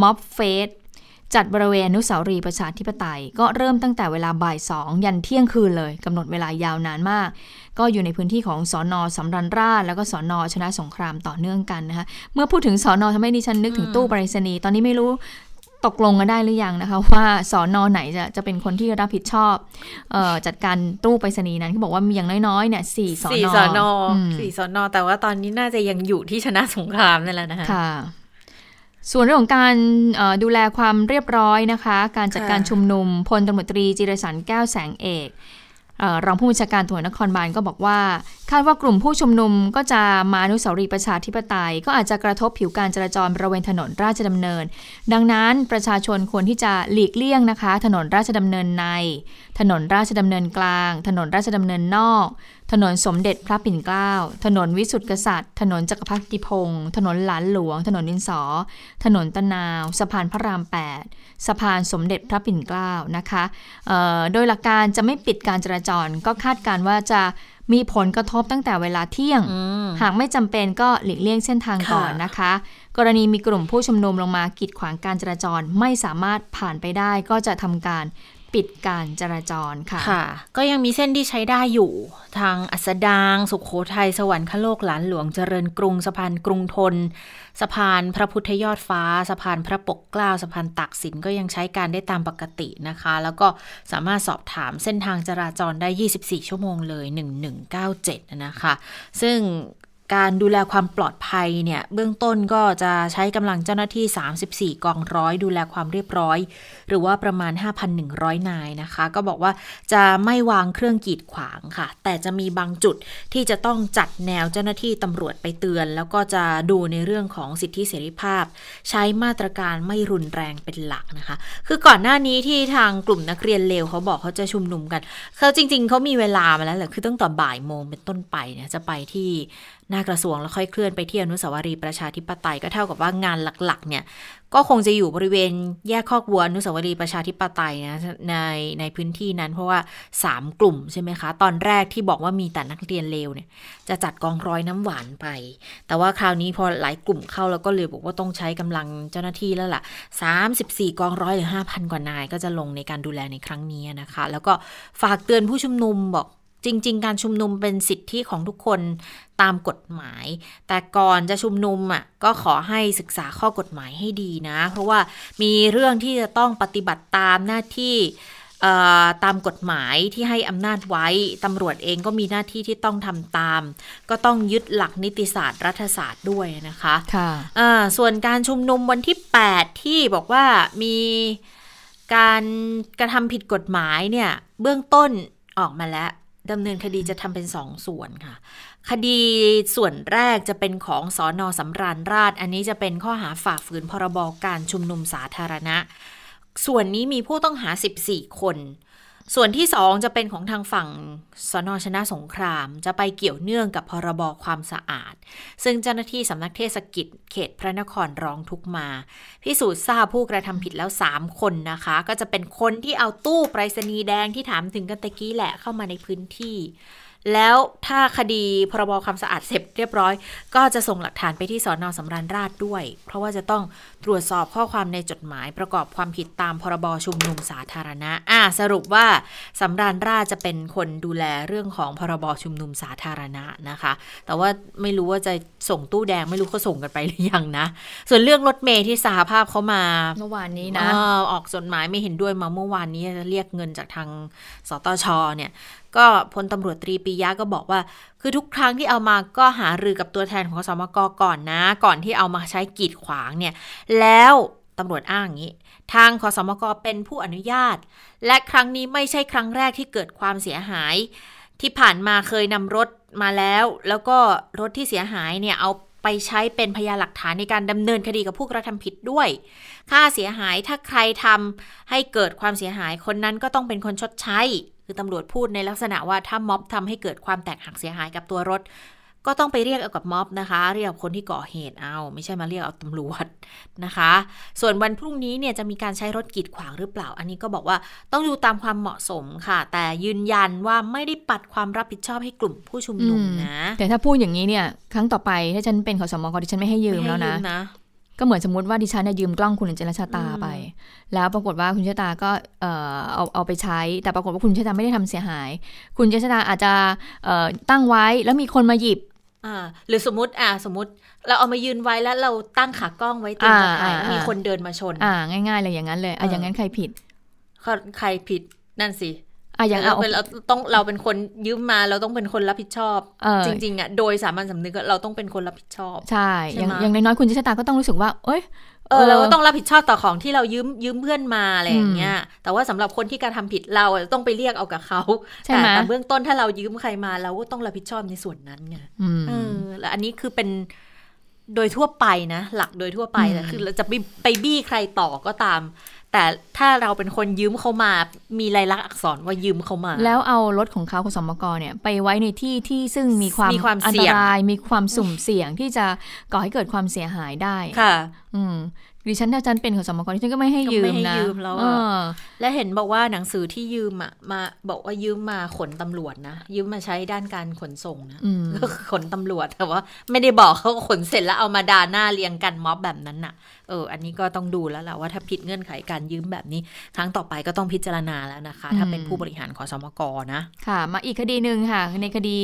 ม็อบเฟส จัดบริเวณอนุสาวรีย์ประชาธิปไตย ก็เริ่มตั้งแต่เวลาบ่ายสองยันเที่ยงคืนเลยกำหนดเวลายาวนานมาก ก็อยู่ในพื้นที่ของสอนอสำราญราษฎร์แล้วก็สอนอชนะสงครามต่อเนื่องกันนะคะเมื่อพูดถึงสอนอทำให้ดิฉันนึกถึงตู้ไปรษณีย์ตอนนี้ไม่รู้ตกลงกันได้หรือยังนะคะ ว่าสอนอไหนจะจะเป็นคนที่รับผิดชอบเออจัดการตู้ไปรษณีย์นั้นเขาบอกว่ามีอย่างน้อยๆเนี่ยสี่สอนอสี่สอนอมสี่สอนอแต่ว่าตอนนี้น่าจะยังอยู่ที่ชนะสงครามนั่นแหละนะคะค่ะ ส่วนเรื่องของการเอ่อดูแลความเรียบร้อยนะคะ การจัดการค่ะชุมนุมพลตำรวจตรีจิรสันแก้วแสงเอกเอ่อรองผู้บัญชาการตำรวจนครบาลก็บอกว่า คาดว่ากลุ่มผู้ชุมนุมก็จะมาอนุสาวรีย์ประชาธิปไตย ก็อาจจะกระทบผิวการจราจรบริเวณถนนราชดำเนิน ดังนั้นประชาชนควรที่จะหลีกเลี่ยงนะคะ ถนนราชดำเนินใน ถนนราชดำเนินกลาง ถนนราชดำเนินนอก ถนนสมเด็จพระปิ่นเกล้า ถนนวิสุทธิกษัตริย์ ถนนจักรพรรดิพงศ์ถนนหลานหลวง ถนนดินสอ ถนนตะนาว สะพานพระราม 8 สะพานสมเด็จพระปิ่นเกล้านะคะเอ่อโดยหลักการจะไม่ปิดการจราจร ก็คาดการณ์ว่าจะมีผลกระทบตั้งแต่เวลาเที่ยงอืมหากไม่จำเป็นก็หลีกเลี่ยงเส้นทางก่อนค่ะนะคะ กรณีมีกลุ่มผู้ชุมนุมลงมากีดขวางการจราจร ไม่สามารถผ่านไปได้ก็จะทำการ ปิดการจราจรค่ะค่ะ ก็ยังมีเส้นที่ใช้ได้อยู่ ทางอัสดางสุขโขทัยสวรรคโลกหลานหลวงเจริญกรุงสะพานกรุงทน สะพานพระพุทธยอดฟ้า สะพานพระปกเกล้าสะพานตักสินก็ยังใช้การได้ตามปกตินะคะ แล้วก็สามารถสอบถามเส้นทางจราจรได้ 24 ชั่วโมงเลย 1197 นะคะ ซึ่ง การดูแลความปลอดภัยเนี่ยเบื้องต้นก็จะใช้กำลังเจ้าหน้าที่ 34 กองร้อย ดูแลความเรียบร้อย หรือว่าประมาณ 5,100 นายนะคะ ก็บอกว่าจะไม่วางเครื่องกีดขวางค่ะ แต่จะมีบางจุดที่จะต้องจัดแนวเจ้าหน้าที่ตำรวจไปเตือน แล้วก็จะดูในเรื่องของสิทธิเสรีภาพ ใช้มาตรการไม่รุนแรงเป็นหลักนะคะ คือก่อนหน้านี้ที่ทางกลุ่มนักเรียนเลวเขาบอกเขาจะชุมนุมกันเขาจริง ๆเขามีเวลามาแล้วแหละคือตั้งแต่บ่ายโมงเป็นต้นไปเนี่ยจะไปที่หน้ากระทรวงแล้วค่อยเคลื่อนไปที่อนุสาวรีย์ประชาธิปไตยก็เท่ากับว่างานหลักๆ เนี่ย ก็คงจะอยู่บริเวณแยกคอกวัวอนุสาวรีย์ประชาธิปไตยนะในในพื้นที่นั้นเพราะว่า 3 กลุ่มใช่ไหมคะ ตอนแรกที่บอกว่ามีแต่นักเรียนเลวเนี่ย จะจัดกองร้อยน้ำหวานไป แต่ว่าคราวนี้พอหลายกลุ่มเข้าแล้วก็เลยบอกว่าต้องใช้กำลังเจ้าหน้าที่แล้วล่ะ 34 กองร้อยหรือ5,000 กว่านายก็จะลงในการดูแลในครั้งนี้นะคะ แล้วก็ฝากเตือนผู้ชุมนุมบอก จริง ๆ การชุมนุมเป็นสิทธิของทุกคนตามกฎหมาย แต่ก่อนจะชุมนุมอะก็ขอให้ศึกษาข้อกฎหมายให้ดีนะ เพราะว่ามีเรื่องที่จะต้องปฏิบัติตามหน้าที่ตามกฎหมายที่ให้อำนาจไว้ตำรวจเองก็มีหน้าที่ที่ต้องทำตาม ก็ต้องยึดหลักนิติศาสตร์รัฐศาสตร์ด้วยนะคะค่ะส่วนการชุมนุมวันที่ 8 ที่บอกว่ามีการกระทำผิดกฎหมายเนี่ยเบื้องต้นออกมาแล้ว ดำเนินคดีจะทำเป็นสองส่วนค่ะ คดีส่วนแรกจะเป็นของสอนอสำราญราช อันนี้จะเป็นข้อหาฝ่าฝืนพรบการชุมนุมสาธารณะ ส่วนนี้มีผู้ต้องหา 14 คน ส่วนที่สองจะเป็นของทางฝั่งสนชนะสงคราม จะไปเกี่ยวเนื่องกับพรบความสะอาด ซึ่งเจ้าหน้าที่สำนักเทศกิจเขตพระนครร้องทุกมา พิสูจน์ทราบผู้กระทำผิดแล้ว 3 คนนะคะ ก็จะเป็นคนที่เอาตู้ไปรษณีย์แดงที่ถามถึงกันตะกี้แหละเข้ามาในพื้นที่ แล้วถ้าคดีพรบความสะอาดเสร็จเรียบร้อย ก็จะส่งหลักฐานไปที่สอนอสำราญราชด้วย เพราะว่าจะต้องตรวจสอบข้อความในจดหมายประกอบความผิดตามพรบชุมนุมสาธารณะ อ่าสรุปว่าสำราญราชจะเป็นคนดูแลเรื่องของพรบชุมนุมสาธารณะนะคะ แต่ว่าไม่รู้ว่าจะส่งตู้แดงไม่รู้เขาส่งกันไปหรือยังนะ ส่วนเรื่องรถเมย์ที่สหภาพเขามาเมื่อวานนี้นะออกจดหมายไม่เห็นด้วยมาเมื่อวานนี้จะเรียกเงินจากทางสตชเนี่ยก็พลตำรวจตรีปิยะก็บอกว่า คือทุกครั้งที่เอามาก็หารือกับตัวแทนของสมกก่อนนะ ก่อนที่เอามาใช้กีดขวางเนี่ย แล้วตำรวจอ้างอย่างนี้ ทางขอสมกเป็นผู้อนุญาต และครั้งนี้ไม่ใช่ครั้งแรกที่เกิดความเสียหาย ที่ผ่านมาเคยนำรถมาแล้ว แล้วก็รถที่เสียหายเนี่ยเอาไปใช้เป็นพยานหลักฐานในการดำเนินคดีกับผู้กระทำผิดด้วย ค่าเสียหายถ้าใครทำให้เกิดความเสียหายคนนั้นก็ต้องเป็นคนชดใช้ คือตำรวจพูดในลักษณะว่าถ้าม็อบทำให้เกิดความแตกหักเสียหายกับตัวรถ ก็ต้องไปเรียกเอากับม็อบนะคะ เรียกคนที่ก่อเหตุเอา ไม่ใช่มาเรียกเอาตำรวจนะคะ ส่วนวันพรุ่งนี้เนี่ยจะมีการใช้รถกีดขวางหรือเปล่า อันนี้ก็บอกว่าต้องดูตามความเหมาะสมค่ะ แต่ยืนยันว่าไม่ได้ปัดความรับผิดชอบให้กลุ่มผู้ชุมนุมนะ แต่ถ้าพูดอย่างนี้เนี่ย ครั้งต่อไปถ้าฉันเป็นขอสมกดิฉันไม่ให้ยืมแล้วนะ ก็เหมือนสมมติว่าดิฉันยืมกล้องคุณเจรชาตาไป แล้วปรากฏว่าคุณชาตาก็เออเอาเอาไปใช้ แต่ปรากฏว่าคุณชาตาไม่ได้ทำเสียหาย คุณเจรชาตาอาจจะเออตั้งไว้แล้วมีคนมาหยิบอ่าหรือสมมติอ่าสมมติเราเอามายืนไว้แล้วเราตั้งขากล้องไว้ตรงถ่ายมีคนเดินมาชน อ่า ง่ายๆเลยอย่างนั้นเลยอะอย่างนั้นใครผิดใครผิดนั่นสิ อะอย่างเราเป็นเราต้องเราเป็นคนยืมมาเราต้องเป็นคนรับผิดชอบจริงๆอะโดยสามัญสำนึกเราต้องเป็นคนรับผิดชอบ ใช่อย่างอย่างน้อยๆคุณจิชตาก็ต้องรู้สึกว่า เอ้ยเออเราก็ต้องรับผิดชอบต่อของที่เรายืมยืมเพื่อนมาอะไรอย่างเงี้ย แต่ว่าสำหรับคนที่การทำผิดเราต้องไปเรียกเอากับเขาแต่แต่เบื้องต้นถ้าเรายืมใครมาเราก็ต้องรับผิดชอบในส่วนนั้นไงเออแล้วอันนี้คือเป็นโดยทั่วไปนะ หลักโดยทั่วไปแต่คือเราจะไปไปบี้ใครต่อก็ตาม แต่ถ้าเราเป็นคนยืมเขามา มีลายลักษณ์อักษรว่ายืมเขามา แล้วเอารถของเขาคุณสมกรเนี่ย ไปไว้ในที่ที่ซึ่งมีความมอันตราย มีความสุ่มเสี่ยงที่จะก่อให้เกิดความเสียหายได้ ค่ะ อืมดิฉันถ้าฉันเป็นขอสมกดิฉันก็ไม่ให้ยืมก็ไม่ให้นะยืมแล้วอะเออและเห็นบอกว่าหนังสือที่ยืมอะมาบอกว่ายืมมาขนตำรวจนะ ยืมมาใช้ด้านการขนส่งนะอืมก็ขนตำรวจแต่ว่า ไม่ได้บอกเขาขนเสร็จแล้วเอามาดาหน้าเรียงกันม็อบแบบนั้นน่ะ เออ อันนี้ก็ต้องดูแล้วแหละว่าถ้าผิดเงื่อนไขการยืมแบบนี้ ครั้งต่อไปก็ต้องพิจารณาแล้วนะคะ ถ้าเป็นผู้บริหารขอสมกนะ ค่ะ มาอีกคดีหนึ่งค่ะ ในคดี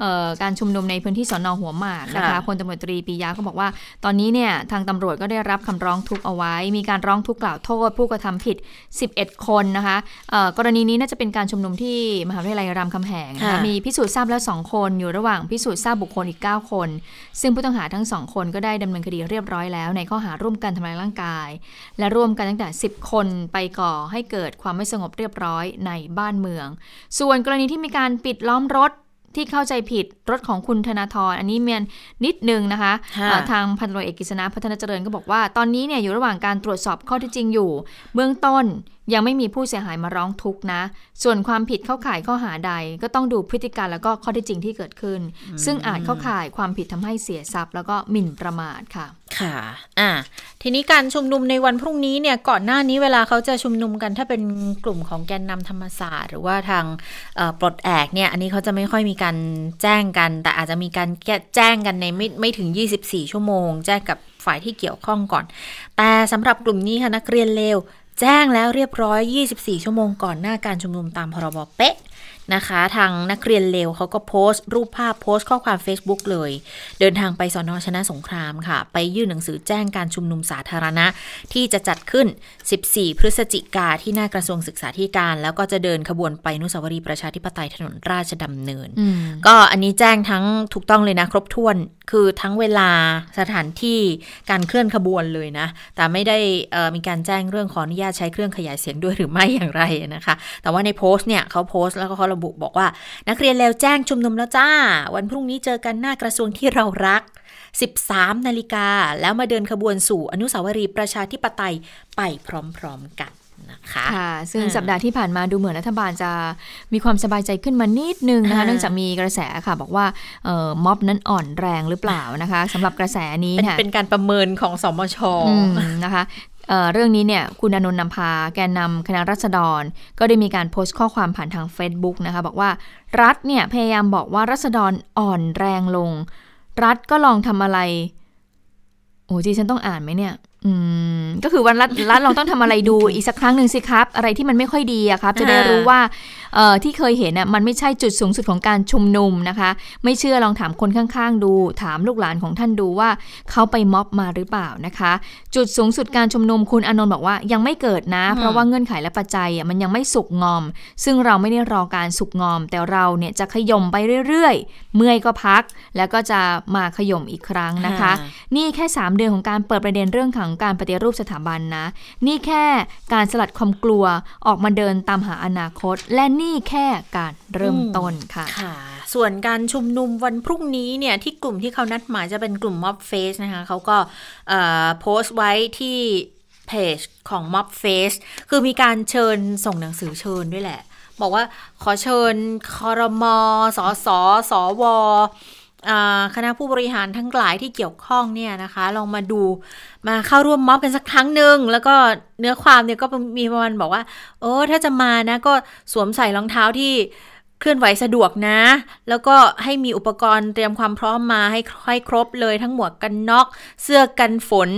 เอ่อการชุมนุมในพื้นที่สอนอหัวหมากนะคะค่ะพลตำรวจตรีปียะก็บอกว่า ตอนนี้เนี่ยทางตำรวจก็ได้รับคำร้องทุกข์เอาไว้ มีการร้องทุกข์กล่าวโทษ ผู้กระทำผิด 11 คนนะคะเอ่อกรณีนี้น่าจะเป็นการชุมนุมที่มหาวิทยาลัยรามคำแหงนะคะค่ะมีพิสูจน์ทราบแล้ว 2 คนอยู่ระหว่างพิสูจน์ทราบบุคคลอีก 9 คน ซึ่งผู้ต้องหาทั้งสองคนก็ได้ดำเนินคดีเรียบร้อยแล้วในข้อหาร่วมกันทำลายร่างกาย และร่วมกันตั้งแต่ 10 คนไปก่อให้เกิดความไม่สงบเรียบร้อยในบ้านเมือง ส่วนกรณีที่มีการปิดล้อมรถที่เข้าใจผิดรถของคุณธนาธรอันนี้เมียนนิดนึงนะคะค่ะเอ่อทางพันตำรวจเอกกฤษณะพัฒนาเจริญก็บอกว่า ตอนนี้เนี่ยอยู่ระหว่างการตรวจสอบข้อเที่จริงอยู่ เบื้องต้นยังไม่มีผู้เสียหายมาร้องทุกข์นะ ส่วนความผิดเข้าข่ายข้อหาใด ก็ต้องดูพฤติการแล้วก็ข้อเที่จริงที่เกิดขึ้น ซึ่งอาจเข้าข่ายความผิดทำให้เสียทรัพย์ แล้วก็หมิ่นประมาทค่ะ ค่ะ อ่า ทีนี้การชุมนุมในวันพรุ่งนี้เนี่ย ก่อนหน้านี้เวลาเขาจะชุมนุมกันถ้าเป็นกลุ่มของแกนนำธรรมศาสตร์ หรือว่าทางปลดแอกเนี่ย อันนี้เขาจะไม่ค่อยมีการแจ้งกัน แต่อาจจะมีการแจ้งกันในไม่ไม่ถึง 24 ชั่วโมง แจ้งกับฝ่ายที่เกี่ยวข้องก่อน แต่สำหรับกลุ่มนี้ค่ะนักเรียนเลว แจ้งแล้วเรียบร้อย 24 ชั่วโมงก่อนหน้าการชุมนุมตามพรบเป๊ะ นะคะ ทางนักเรียนเลวเขาก็โพสต์ รูปภาพโพสต์ข้อความ Facebook เลย เดินทางไปสอนอชนะสงครามค่ะ ไปยื่นหนังสือแจ้งการชุมนุมสาธารณะ ที่จะจัดขึ้น 14 พฤศจิกาที่หน้ากระทรวงศึกษาธิการ แล้วก็จะเดินขบวนไปอนุสาวรีย์ประชาธิปไตยถนนราชดำเนินอืมก็อันนี้แจ้งทั้งถูกต้องเลยนะ ครบถ้วนคือทั้งเวลาสถานที่การเคลื่อนขบวนเลยนะ แต่ไม่ได้เอ่อมีการแจ้งเรื่องขออนุญาตใช้เครื่องขยายเสียงด้วยหรือไม่อย่างไรนะคะ แต่ว่าในโพสต์เนี่ยเขาโพสต์แล้วก็เขาระบุบอกว่า นักเรียนแล้วแจ้งชุมนุมแล้วจ้า วันพรุ่งนี้เจอกันหน้ากระทรวงที่เรารัก 13 นาฬิกา แล้วมาเดินขบวนสู่อนุสาวรีย์ประชาธิปไตยไปพร้อมๆกันนะคะค่ะซึ่งอ่าสัปดาห์ที่ผ่านมาดูเหมือนรัฐบาลจะมีความสบายใจขึ้นมานิดนึงนะคะอ่าเนื่องจากมีกระแสค่ะ บอกว่าเอ่อม็อบนั้นอ่อนแรงหรือเปล่านะคะสำหรับกระแสนี้เป็นค่ะเป็นการประเมินของสมชอืมนะคะ เเรื่องนี้เนี่ยคุณอนนท์นำพาแกนนำคณะรัษฎร ก็ได้มีการโพสต์ข้อความผ่านทาง Facebook นะคะบอกว่ารัฐเนี่ยพยายามบอกว่ารัษฎรอ่อนแรงลง รัฐก็ลองทำอะไร โอ้จีฉันต้องอ่านไหมเนี่ย อืมก็คือวันรัฐรัฐลองต้องทำอะไรดูอีกสักครั้งหนึ่งสิครับ อะไรที่มันไม่ค่อยดีอะครับ จะได้รู้ว่าเอ่อที่เคยเห็นน่ะมันไม่ใช่จุดสูงสุดของการชุมนุมนะคะ ไม่เชื่อลองถามคนข้างๆ ดู ถามลูกหลานของท่านดูว่าเขาไปม็อบมาหรือเปล่านะคะ จุดสูงสุดการชุมนุมคุณอานนท์บอกว่ายังไม่เกิดนะ เพราะว่าเงื่อนไขและปัจจัยอะมันยังไม่สุกงอม ซึ่งเราไม่ได้รอการสุกงอม แต่เราเนี่ยจะขย่มไปเรื่อยๆ เมื่อยก็พัก แล้วก็จะมาขย่มอีกครั้งนะคะค่ะนี่แค่ 3 เดือนของการเปิดประเด็นเรื่องของการปฏิรูปสถาบันนะ นี่แค่การสลัดความกลัวออกมาเดินตามหาอนาคต และนี่แค่การเริ่มต้นค่ะค่ะ ส่วนการชุมนุมวันพรุ่งนี้เนี่ยที่กลุ่มที่เขานัดหมายจะเป็นกลุ่ม Mob Face นะคะเขาก็เอ่อโพสต์ไว้ที่เพจของ Mob Face คือมีการเชิญส่งหนังสือเชิญด้วยแหละ บอกว่าขอเชิญคอรมอสอสอสอวอ คณะผู้บริหารทั้งหลายที่เกี่ยวข้องเนี่ยนะคะ ลองมาดูมาเข้าร่วมม็อบกันสักครั้งหนึ่งแล้วก็เนื้อความเนี่ยก็มีประมาณบอกว่า โอ้ถ้าจะมานะก็สวมใส่รองเท้าที่เคลื่อนไหวสะดวกนะ แล้วก็ให้มีอุปกรณ์เตรียมความพร้อมมาให้ให้ครบเลยทั้งหมวกกันน็อก เสื้อกันฝน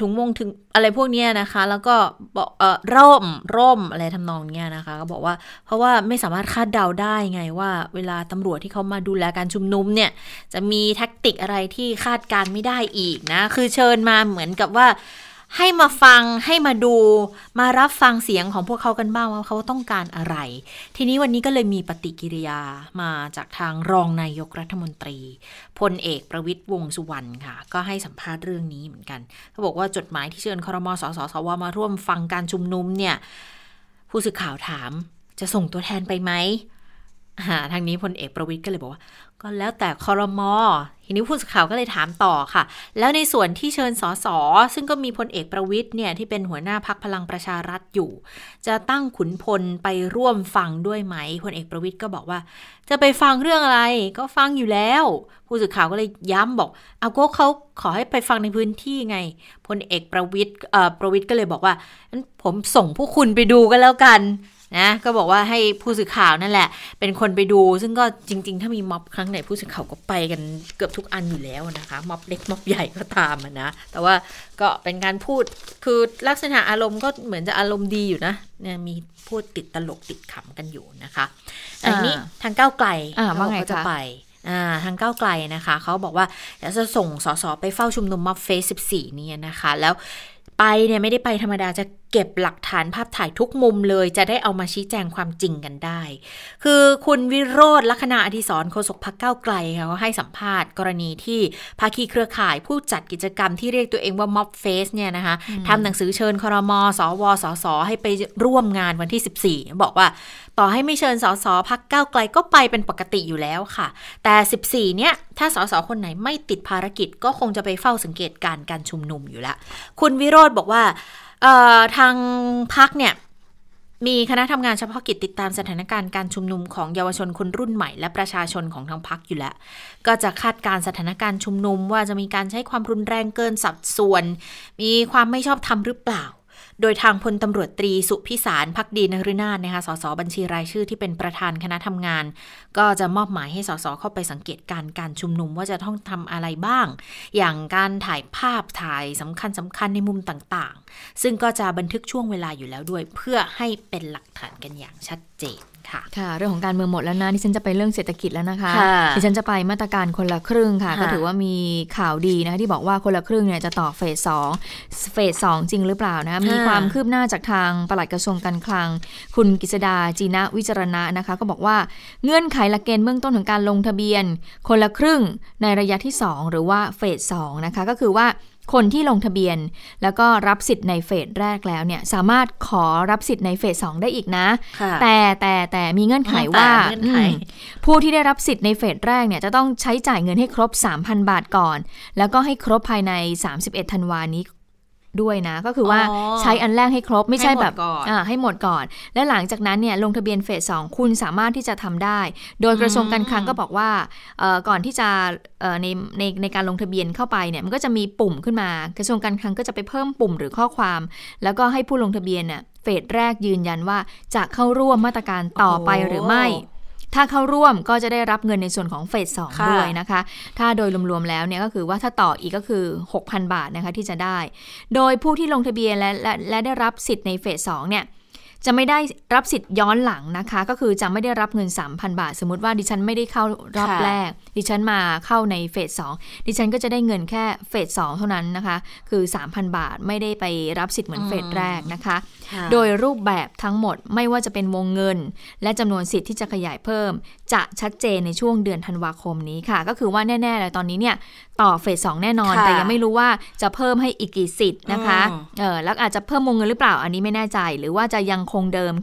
ถุงมงถึงอะไรพวกนี้นะคะ แล้วก็บอกเอ่อร่มร่มอะไรทำนองเนี้ยนะคะ ก็บอกว่าเพราะว่าไม่สามารถคาดเดาได้ไงว่า เวลาตำรวจที่เขามาดูแลการชุมนุมเนี่ย จะมีแท็กติกอะไรที่คาดการไม่ได้อีกนะ คือเชิญมาเหมือนกับว่า ให้มาฟังให้มาดู มารับฟังเสียงของพวกเขากันบ้างว่าเขาต้องการอะไร ทีนี้วันนี้ก็เลยมีปฏิกิริยามาจากทางรองนายกรัฐมนตรีพลเอกประวิตยวงสุวรรณค่ะ ก็ให้สัมภาษณ์เรื่องนี้เหมือนกันเขาบอกว่าจดหมายที่เชิญครมสสสวมาร่วมฟังการชุมนุมเนี่ยผู้สื่อข่าวถามจะส่งตัวแทนไปไหม ทางนี้พลเอกประวิทย์ก็เลยบอกว่า ก็แล้วแต่คอรมอทีนี้ผู้สื่อข่าวก็เลยถามต่อค่ะ แล้วในส่วนที่เชิญสสซึ่งก็มีพลเอกประวิทย์เนี่ยที่เป็นหัวหน้าพักพลังประชารัฐอยู่ จะตั้งขุนพลไปร่วมฟังด้วยไหมพลเอกประวิทย์ก็บอกว่า จะไปฟังเรื่องอะไร ก็ฟังอยู่แล้ว ผู้สื่อข่าวก็เลยย้ำบอก เอาก็เขาขอให้ไปฟังในพื้นที่ไงพลเอกประวิทย์เอ่อประวิทย์ก็เลยบอกว่าผมส่งผู้คุณไปดูกันแล้วกัน นะก็บอกว่าให้ผู้สื่อข่าวนั่นแหละ เป็นคนไปดู ซึ่งก็จริง ๆ ถ้ามีม็อบครั้งไหนผู้สื่อข่าวก็ไปกันเกือบทุกอันอยู่แล้วนะคะม็อบเล็กม็อบใหญ่ก็ตามอะนะแต่ว่าก็เป็นการพูดคือลักษณะอารมณ์ก็เหมือนจะอารมณ์ดีอยู่นะเนี่ยมีพูดติดตลกติดขำกันอยู่นะคะอันนี้ทางก้าวไกลอ่าว่าไงเขจะคะไปอ่าทางก้าวไกลนะคะ เขาบอกว่าจะส่งสสไปเฝ้าชุมนุมม็อบเฟส14เนี่ยนะคะ แล้วไปเนี่ยไม่ได้ไปธรรมดาจะ เก็บหลักฐานภาพถ่ายทุกมุมเลยจะได้เอามาชี้แจงความจริงกันได้ คือคุณวิโรธลัคนาอธิศรโฆษกพักก้าวไกลค่ะเขาให้สัมภาษณ์กรณีที่ภาคีเครือข่ายผู้จัดกิจกรรมที่เรียกตัวเองว่าม็อบเฟสเนี่ยนะคะทำหนังสือเชิญครมสวสสให้ไปร่วมงานวันที่ 14 บอกว่าต่อให้ไม่เชิญสสพักก้าวไกลก็ไปเป็นปกติอยู่แล้วค่ะ แต่ 14 เนี่ยถ้าสสคนไหนไม่ติดภารกิจก็คงจะไปเฝ้าสังเกตการณ์การชุมนุมอยู่แล้วคุณวิโรธบอกว่าเอ่อทางพักเนี่ยมีคณะทำงานเฉพาะกิจติดตามสถานการณ์การชุมนุมของเยาวชนคนรุ่นใหม่และประชาชนของทางพักอยู่แล้ว ก็จะคาดการณ์สถานการณ์ชุมนุมว่าจะมีการใช้ความรุนแรงเกินสัดส่วน มีความไม่ชอบธรรมหรือเปล่า โดยทางพลตำรวจตรีสุพิสารพักดีนฤนาถนะคะสสบัญชีรายชื่อที่เป็นประธานคณะทำงาน ก็จะมอบหมายให้สสเข้าไปสังเกตการณ์การชุมนุมว่าจะต้องทำอะไรบ้าง อย่างการถ่ายภาพถ่ายสำคัญสำคัญในมุมต่างๆ ซึ่งก็จะบันทึกช่วงเวลาอยู่แล้วด้วย เพื่อให้เป็นหลักฐานกันอย่างชัดเจน ค่ะค่ะ เรื่องของการเมืองหมดแล้วนะที่ฉันจะไปเรื่องเศรษฐกิจแล้วนะคะค่ะที่ฉันจะไปมาตรการคนละครึ่งค่ะค่ะ ก็ถือว่ามีข่าวดีนะคะที่บอกว่าคนละครึ่งเนี่ยจะต่อเฟสสองเฟสสองจริงหรือเปล่านะคะมีความคืบหน้าจากทางปลัดกระทรวงการคลัง คุณกิษดาจีนะวิจารณะนะคะ ก็บอกว่าเงื่อนไขหลักเกณฑ์เบื้องต้นของการลงทะเบียน คนละครึ่งในระยะที่ 2 หรือว่าเฟสสองนะคะก็คือว่า คนที่ลงทะเบียน แล้วก็รับสิทธิ์ในเฟสแรกแล้วเนี่ยสามารถขอรับสิทธิ์ในเฟสสองได้อีกนะค่ะแต่แต่แต่มีเงื่อนไขว่าแต่เงื่อนไขอืมผู้ที่ได้รับสิทธิ์ในเฟสแรกเนี่ยจะต้องใช้จ่ายเงินให้ครบ 3,000 บาทก่อน แล้วก็ให้ครบภายใน 31 ธันวานี้ ด้วยนะ ก็คือว่าอ๋อใช้อันแรกให้ครบไม่ใช่ให้หมดแบบก่อนอ่าให้หมดก่อน และหลังจากนั้นเนี่ยลงทะเบียนเฟสสองคุณสามารถที่จะทำได้ โดยกระทรวงการคลังก็บอกว่าเอ่อก่อนที่จะเอ่อในในในการลงทะเบียนเข้าไปเนี่ยมันก็จะมีปุ่มขึ้นมา กระทรวงการคลังก็จะไปเพิ่มปุ่มหรือข้อความ แล้วก็ให้ผู้ลงทะเบียนน่ะเฟสแรกยืนยันว่าจะเข้าร่วมมาตรการต่อไปหรือไม่ ถ้าเข้าร่วมก็จะได้รับเงินในส่วนของเฟสสองค่ะด้วยนะคะ ถ้าโดยรวมๆแล้วเนี่ยก็คือว่าถ้าต่ออีกก็คือ 6,000 บาทนะคะที่จะได้ โดยผู้ที่ลงทะเบียนและและและได้รับสิทธิ์ในเฟสสองเนี่ย จะไม่ได้รับสิทธิ์ย้อนหลังนะคะ ก็คือจะไม่ได้รับเงิน 3,000 บาท สมมติว่าดิฉันไม่ได้เข้ารอบค่ะแรก ดิฉันมาเข้าในเฟสสองดิฉันก็จะได้เงินแค่เฟสสองเท่านั้นนะคะ คือ 3,000 บาทไม่ได้ไปรับสิทธิ์เหมือนเฟสแรกนะคะค่ะโดยรูปแบบทั้งหมดไม่ว่าจะเป็นวงเงิน และจำนวนสิทธิ์ที่จะขยายเพิ่ม จะชัดเจนในช่วงเดือนธันวาคมนี้ค่ะ ก็คือว่าแน่ๆเลยตอนนี้เนี่ยต่อเฟสสองแน่นอนค่ะแต่ยังไม่รู้ว่าจะเพิ่มให้อีกกี่สิทธิ์นะคะอืมเออแล้วอาจจะเพิ่มวงเงินหรือเปล่าอันนี้ไม่แน่ใจ หรือว่าจะยังคงเดิม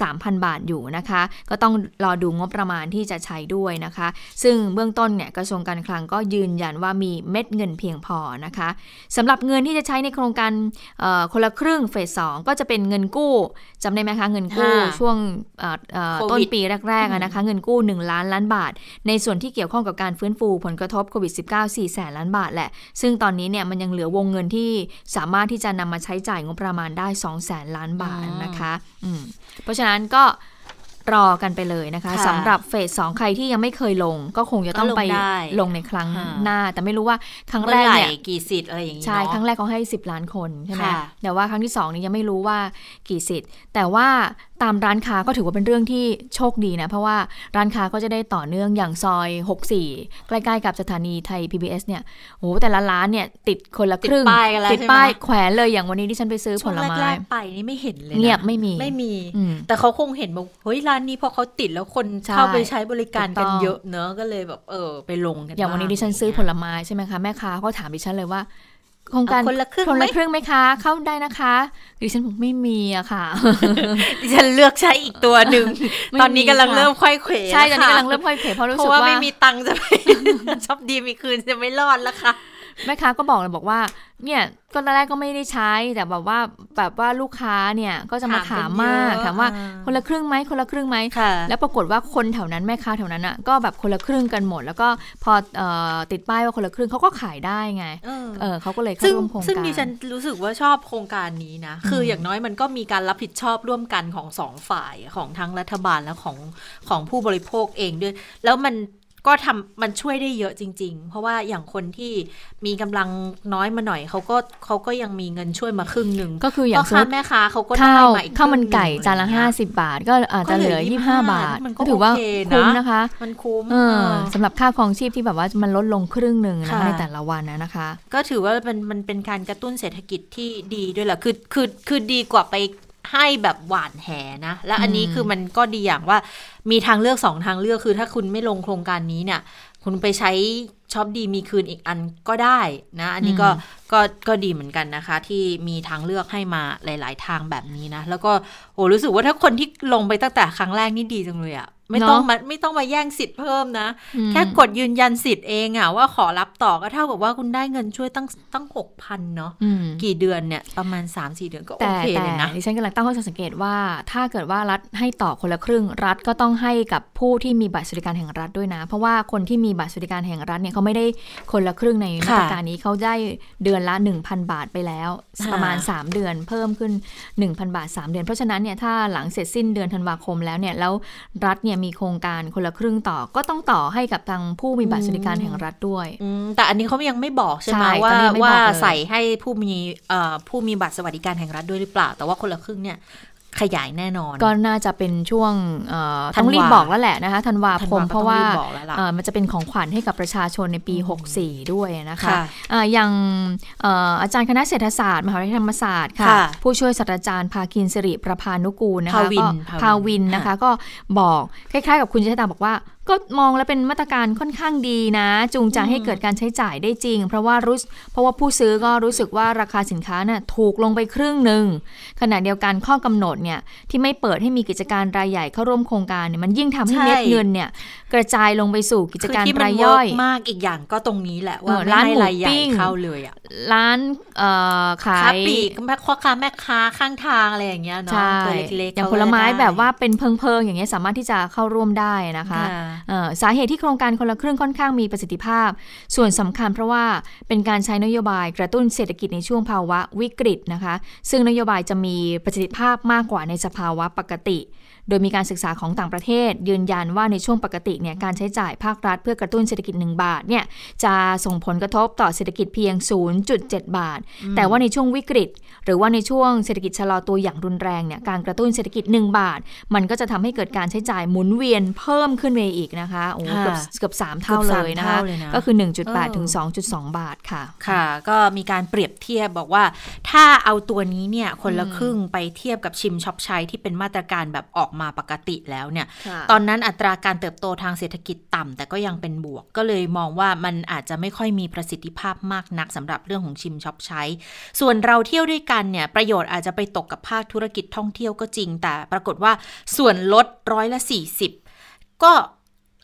3,000 บาทอยู่นะคะ ก็ต้องรอดูงบประมาณที่จะใช้ด้วยนะคะ ซึ่งเบื้องต้นเนี่ยกระทรวงการคลังก็ยืนยันว่ามีเม็ดเงินเพียงพอนะคะสำหรับเงินที่จะใช้ในโครงการเอ่อคนละครึ่งเฟสสองก็จะเป็นเงินกู้จำได้ไหมคะเงินกู้ค่ะช่วงเอ่อเอ่อโควิดต้นปีแรกๆอะนะคะเงินกู้ 1 ล้านล้านบาท ในส่วนที่เกี่ยวข้องกับการฟื้นฟูผลกระทบโควิด -19 4แสนล้านบาทแหละ ซึ่งตอนนี้เนี่ยมันยังเหลือวงเงินที่สามารถที่จะนำมาใช้จ่ายงบประมาณได้2แสนล้านบาทนะคะอืมเพราะฉะนั้นก็รอกันไปเลยนะคะค่ะสำหรับเฟสสองใครที่ยังไม่เคยลง ก็คงจะต้องก็ลงไปได้ลงในครั้งค่ะหน้า แต่ไม่รู้ว่าครั้งเมื่แรอกไหร่เนี่ยกี่สิทธิ์อะไรอย่างนี้ใช่เนาะครั้งแรกเขาให้ 10 ล้านคนใช่ไหมค่ะแต่ว่าครั้งที่2นี้ยังไม่รู้ว่ากี่สิทธิ์ แต่ว่า ตามร้านค้าก็ถือว่าเป็นเรื่องที่โชคดีนะ เพราะว่าร้านค้าก็จะได้ต่อเนื่องอย่างซอย 64 ใกล้ๆกับสถานีไทย PBS เนี่ยโอ้โหแต่ละร้านเนี่ยติดคนละครึ่ง ติดป้ายกันแล้วติดใช่ไหมป้ายแขวนเลยอย่างวันนี้ที่ฉันไปซื้อผช่วงลไม้แรกๆไปนี่ไม่เห็นเลยนะเงียบไม่มีไม่มีอืมแต่เขาคงเห็นบอกเฮ้ยร้านนี้พอเขาติดแล้วคนใช่เข้าไปใช้บริการถูกกัต้นองเยอะเนอะก็เลยแบบเออไปลงกันอย่างวันนี้บ้ดิฉันซื้อผะไรลไม้ใช่ไหมคะแม่ค้าก็ถามดิฉันเลยว่า โครงการเอาคนละครึ่งคนไหมละครึ่งไหมคะ เข้าได้นะคะดิฉันบอกไม่มีอะค่ะ ดิฉันเลือกใช้อีกตัวหนึ่งไม่ตอนนี้กำลังมีค่ะเริ่มค่อยเขวใช่ตอนนี้แล้วค่ะกำลังเริ่มค่อยเขวเพราะรู้เพสึราะกว่าว่าไม่มีตังค์จะไปชอบดีมีคืนจะไม่รอดแล้วค่ะ แม่ค้าก็บอกเลยบอกว่า เนี่ยก็ตอนแรกก็ไม่ได้ใช้แต่แบบว่าแบบว่าลูกค้าเนี่ยก็จะมาถาถามมกันมากเยอะถามว่าอ่าคนละครึ่งไหมคนละครึ่งไหมค่ะแล้วปรากฏว่าคนแถวนั้นแม่ค้าแถวนั้นอะก็แบบคนละครึ่งกันหมด แล้วก็พอเอ่อติดป้ายว่าคนละครึ่งเขาก็ขายได้ไงเออเออเขาก็เลยเข้าซึ่งร่วมโครงการซึ่งดิฉันรู้สึกว่าชอบโครงการนี้นะคืออย่างน้อยมันก็มีการรับผิดชอบร่วมกันของสองฝ่ายของทั้งรัฐบาลและของของผู้บริโภคเองด้วย แล้วมัน ก็ทำมันช่วยได้เยอะจริง ๆ เพราะว่าอย่างคนที่มีกำลังน้อยมาหน่อยเขาก็เขาก็ยังมีเงินช่วยมาครึ่งหนึ่งก็คืออย่างพ่อค้ามสมมุติแม่ค้าเขาก็ได้ข้าวมาอีกข้าวมันไก่ครึ่งจานละอย่งห้าเงี้ยสิบบาท ก็อาจจะเหลือก็เหลือยี่ห้า25บาทมันก็ก็ถือว่าโอเคนะคุ้มนะคะ มันคุ้มเออเออสำหรับค่าครองชีพที่แบบว่ามันลดลงครึ่งหนึ่งนะคะค่ะในแต่ละวันนะนะคะ ก็ถือว่ามันมันเป็นการกระตุ้นเศรษฐกิจที่ดีด้วยแหละคือคือคือดีกว่าไป ให้แบบหวานแหนะ และอันนี้อืมคือมันก็ดีอย่างว่ามีทางเลือกสองทางเลือกคือถ้าคุณไม่ลงโครงการนี้เนี่ย คุณไปใช้ช็อปดีมีคืนอีกอันก็ได้นะ อันนี้ก็ก็ก็ดีเหมือนกันนะคะ ที่มีทางเลือกให้มาหลาย ๆ ทางแบบนี้นะ แล้วก็โอ้รู้สึกว่าถ้าคนที่ลงไปตั้งแต่ครั้งแรกนี่ดีจังเลยอะ ไม่ต้องมาไม่ต้องมาแย่งสิทธิ์เพิ่มนะอืมแค่กดยืนยันสิทธิ์เองอะว่าขอรับต่อก็เท่ากับว่าคุณได้เงินช่วยตั้งตั้งหกพันเนาะอืมกี่เดือนเนี่ยประมาณ3 4เดือนก็โอแต่เคแต่เลยนะดิฉันกำลังตั้งข้อสังเกตว่า ถ้าเกิดว่ารัฐให้ต่อคนละครึ่ง รัฐก็ต้องให้กับผู้ที่มีบัตรสวัสดิการแห่งรัฐด้วยนะ เพราะว่าคนที่มีบัตรสวัสดิการแห่งรัฐเนี่ยเขาไม่ได้คนละครึ่งในมาตรการนี้เขาได้เดือนละ 1,000 บาทไปแล้วค่ะประมาณ 3 เดือนเพิ่มขึ้น 1,000 บาท 3 เดือน เพราะฉะนั้นเนี่ยถ้าหลังเสร็จสิ้นเดือนธันวาคมแล้วเนี่ยแล้วรัฐเนี่ยมีโครงการคนละครึ่งต่อ ก็ต้องต่อให้กับทางผู้มีบัตรสวัสดิการแห่งรัฐด้วยอืมแต่อันนี้เขายังไม่บอกใช่ไหมใช่ว่าตอนนี้ยังไม่ว่าบอกเลยใส่ให้ผู้มีเอ่อผู้มีบัตรสวัสดิการแห่งรัฐด้วยหรือเปล่า แต่ว่าคนละครึ่งเนี่ย ขยายแน่นอน ก็น่าจะเป็นช่วงเอ่อธันวาต้องรีบบอกแล้วแหละนะคะธันวาธันคมวาก็เพราะว่าต้องรีบบอกแล้วล่ะเอ่อมันจะเป็นของขวัญให้กับประชาชนในปี 64 ด้วยนะคะค่ะอ่าอย่างเอ่ออาจารย์คณะเศรษฐศาสตร์ มหาวิทยาลัยธรรมศาสตร์ค่ะค่ะผู้ช่วยศาสตราจารย์ภาคินสิริประพานุกูลนะคะภาวินก็ภาภาวิวินนนะคะก็บอกคล้ายๆ กับคุณเจษตาบอกว่า ก็มองแล้วเป็นมาตรการค่อนข้างดีนะ จูงใจให้เกิดการใช้จ่ายได้จริง เพราะว่ารู้เพราะว่าผู้ซื้อก็รู้สึกว่าราคาสินค้าน่ะถูกลงไปครึ่งหนึ่งขณะเดียวกันข้อกำหนดเนี่ยที่ไม่เปิดให้มีกิจการรายใหญ่เข้าร่วมโครงการเนี่ยมันยิ่งทำให้ใช่เม็ดเงินเนี่ยกระจายลงไปสู่กิจคือการที่มัรานยเวิย่ร์อยกมากอีกอย่างก็ตรงนี้แหละว่าเออร้านไม่หมูรายใหญ่ปิ้งเข้าเลยอะร้านเอ่อขาค้ายปลีกแม่พ่อค้าแม่ค้าข้างทางอะไรอย่างเงี้ยเนาะใช่ตัวเล็กๆอย่างเขผลไม้ก็ด้แบบว่าเป็นเพิงๆอย่างเงี้ยสามารถที่จะเข้าร่วมได้นะคะค่ะเอ่อสาเหตุที่โครงการคนละครึ่งค่อนข้างมีประสิทธิภาพ ส่วนสำคัญเพราะว่าเป็นการใช้นโยบายกระตุ้นเศรษฐกิจในช่วงภาวะวิกฤตนะคะ ซึ่งนโยบายจะมีประสิทธิภาพมากกว่าในสภาวะปกติ โดยมีการศึกษาของต่างประเทศ ยืนยันว่าในช่วงปกติเนี่ยการใช้จ่ายภาครัฐเพื่อกระตุ้นเศรษฐกิจ 1 บาทเนี่ยจะส่งผลกระทบต่อเศรษฐกิจเพียง 0.7 บาท แต่ว่าในช่วงวิกฤต หรือว่าในช่วงเศรษฐกิจชะลอตัวอย่างรุนแรงเนี่ยการกระตุ้นเศรษฐกิจ 1 บาท มันก็จะทำให้เกิดการใช้จ่ายหมุนเวียนเพิ่มขึ้นไปอีกนะคะโอ้ค่ะเกือบเกือบสามเท่าเกือบเลสามยนะคะเท่าเลยนะก็คือเอ1.8อถึง 2.2 บาทค่ะค่ะ ก็มีการเปรียบเทียบบอกว่า ถ้าเอาตัวนี้เนี่ยคนละครึ่งไปเทียบกับชิมช็อปใช้ที่เป็นมาตรการแบบออกมาปกติแล้วเนี่ย ตอนนั้นอัตราการเติบโตทางเศรษฐกิจต่ำแต่ก็ยังเป็นบวก ก็เลยมองว่ามันอาจจะไม่ค่อยมีประสิทธิภาพมากนักสำหรับเรื่องของชิมช็อปใช้ ส่วนเราเที่ยวด้วยกันเนี่ยประโยชน์อาจจะไปตกกับภาคธุรกิจท่องเที่ยวก็จริง แต่ปรากฏว่าส่วนลดร้อยละ40 ก็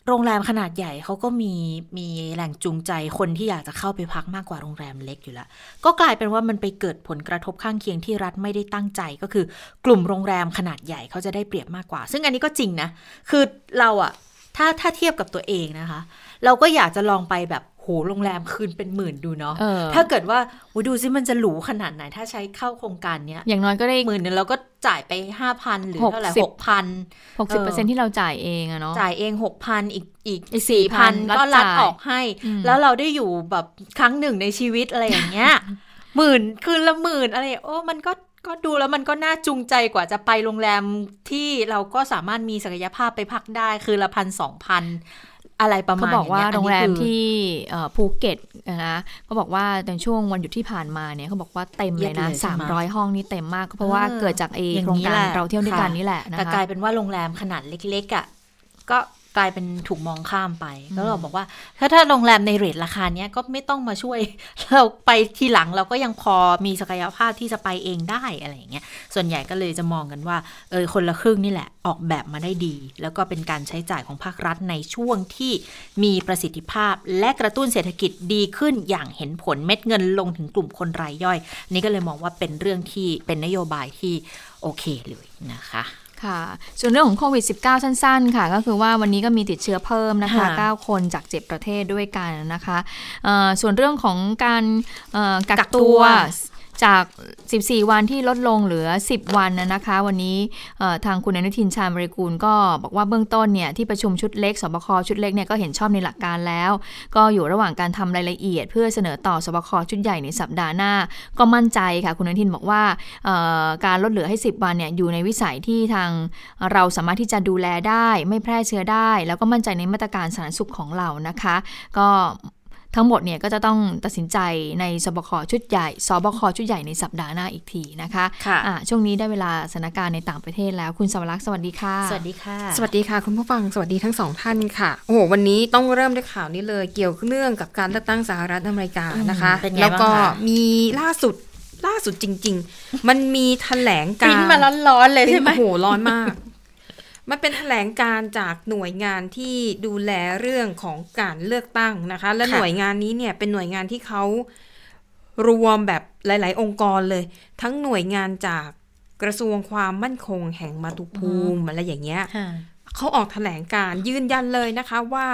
โรงแรมขนาดใหญ่เขาก็มีมีแหล่งจูงใจคนที่อยากจะเข้าไปพักมากกว่าโรงแรมเล็กอยู่แล้ว ก็กลายเป็นว่ามันไปเกิดผลกระทบข้างเคียงที่รัฐไม่ได้ตั้งใจก็คือกลุ่มโรงแรมขนาดใหญ่เขาจะได้เปรียบมากกว่า ซึ่งอันนี้ก็จริงนะ คือเราอะถ้าถ้าเทียบกับตัวเองนะคะ เราก็อยากจะลองไปแบบ โหโรงแรมคืนเป็นหมื่นดูเนาะเออถ้าเกิดว่าอุ๊ยดูซิมันจะหรูขนาดไหน ถ้าใช้เข้าโครงการเนี้ยอย่างน้อยก็ได้หมื่นหนึงเราก็จ่ายไปห้าพันหรือเท่าไหร่หหกกสิพันบ60%ที่เราจ่ายเองอะเนาะจ่ายเองหกพันอีกอีกอีกสี่พัน4,000ก็รัดจ่ายออกให้อืมแล้วเราได้อยู่แบบครั้งหนึ่งในชีวิตอะไรอย่างเงี้ยหมื่นคืนละหมื่นอะไรโอ้มันก็ก็ดูแล้วมันก็น่าจูงใจกว่าจะไปโรงแรมที่เราก็สามารถมีศักยภาพไปพักได้คืนละพันสองพัน อะไรประมาเขาณบอกว่าย่ยโรงแรมอันนี้คือที่เอ่อภูเก็ตนะก็บอกว่าในช่วงวันหยุดที่ผ่านมาเนี่ยเขาบอกว่าเต็มเลยนะเยอะเลยใช่ไหม300ห้องนี่เต็มมากเพราะว่าเออเกิดจากไออย่างโครงนี้การแหละเราเที่ยวด้วยกันค่ะนี่แหละนะแต่คะกลายเป็นว่าโรงแรมขนาดเล็กๆอะก็ กลายเป็นถูกมองข้ามไปแล้วเราบอกว่า ถ้าถ้าโรงแรมในเรทราคาเนี้ยก็ไม่ต้องมาช่วย เราไปทีหลังเราก็ยังพอมีศักยภาพที่จะไปเองได้อะไรอย่างเงี้ยส่วนใหญ่ก็เลยจะมองกันว่าเออคนละครึ่งนี่แหละออกแบบมาได้ดี แล้วก็เป็นการใช้จ่ายของภาครัฐในช่วงที่มีประสิทธิภาพ และกระตุ้นเศรษฐกิจดีขึ้นอย่างเห็นผลเม็ดเงินลงถึงกลุ่มคนรายย่อย นี่ก็เลยมองว่าเป็นเรื่องที่เป็นนโยบายที่โอเคเลยนะคะ ค่ะ ส่วนเรื่องของโควิด -19 สั้น ๆ ค่ะ ก็คือว่าวันนี้ก็มีติดเชื้อเพิ่มนะคะค่ะ9คนจาก 7 ประเทศด้วยกันนะคะเอ่อส่วนเรื่องของการเอ่อกักกักตัตัวว จาก 14 วันที่ลดลงเหลือ 10 วันนะคะ วันนี้ทางคุณอนุทินชาญบริกูลก็บอกว่าเบื้องต้นเนี่ยที่ประชุมชุดเล็กสบคชุดเล็กเนี่ยก็เห็นชอบในหลักการแล้ว ก็อยู่ระหว่างการทำรายละเอียด เพื่อเสนอต่อสบคชุดใหญ่ในสัปดาห์หน้า ก็มั่นใจค่ะ คุณอนุทินบอกว่าการลดเหลือให้ 10 วันเนี่ยอยู่ในวิสัยที่ทางเราสามารถที่จะดูแลได้ ไม่แพร่เชื้อได้ แล้วก็มั่นใจในมาตรการสาธารณสุขของเรานะคะ ก็ ทั้งหมดเนี่ยก็จะต้องตัดสินใจในสบคชุดใหญ่สบคชุดใหญ่ในสัปดาห์หน้าอีกทีนะคะค่ะอะช่วงนี้ได้เวลาสถานการณ์ในต่างประเทศแล้วคุณสวรักษ์สวัสดีค่ะ สวัสดีค่ะ สวัสดีค่ะ คุณผู้ฟังสวัสดีทั้งสองท่านค่ะโอ้โหวันนี้ต้องเริ่มด้วยข่าวนี้เลย เกี่ยวเนื่องกับการเลือกตั้งสหรัฐอเมริกานะคะอืมเป็นไงแล้วก็บ้างคะมีล่าสุดล่าสุดจริง ๆ มันมีแถลงปการริ้นมาร้อนๆเลยใช่ไหมโอ้โหร้อนมาก มันเป็นแถลงการจากหน่วยงานที่ดูแลเรื่องของการเลือกตั้งนะคะ และค่ะหน่วยงานนี้เนี่ยเป็นหน่วยงานที่เขารวมแบบหลาย ๆ องค์กรเลย ทั้งหน่วยงานจากกระทรวงความมั่นคงแห่งมาตุภูมิอะไรอย่างเงี้ยค่ะเขาออกแถลงการยืนยันเลยนะคะว่า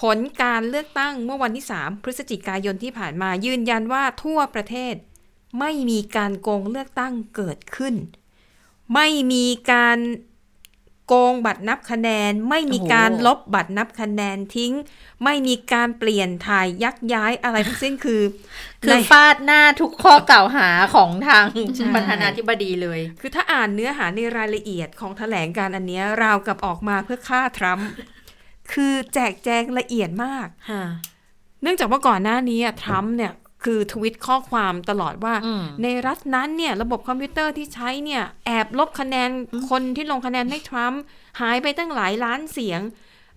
ผลการเลือกตั้งเมื่อวันที่ 3 พฤศจิกายนที่ผ่านมายืนยันว่าทั่วประเทศ ไม่มีการโกงเลือกตั้งเกิดขึ้น ไม่มีการ โกงบัตรนับคะแนน ไม่มีการลบบัตรนับคะแนนทิ้ง ไม่มีการเปลี่ยนถ่ายยักย้ายอะไรทั้งสิ้นคือ คือในฟาดหน้าทุกข้อกล่าวหาของทางใช่ประธานาธิบดีเลย คือถ้าอ่านเนื้อหาในรายละเอียดของแถลงการอันเนี้ยราวกับออกมาเพื่อฆ่าทรัมป์คือแจกแจงละเอียดมากค่ะเนื่องจากว่าก่อนหน้านี้อะทรัมป์เนี่ย คือทวิตข้อความตลอดว่าอืมในรัฐนั้นเนี่ยระบบคอมพิวเตอร์ที่ใช้เนี่ยแอบลบคะแนนคนที่ลงคะแนนให้ทรัมป์หายไปตั้งหลายล้านเสียง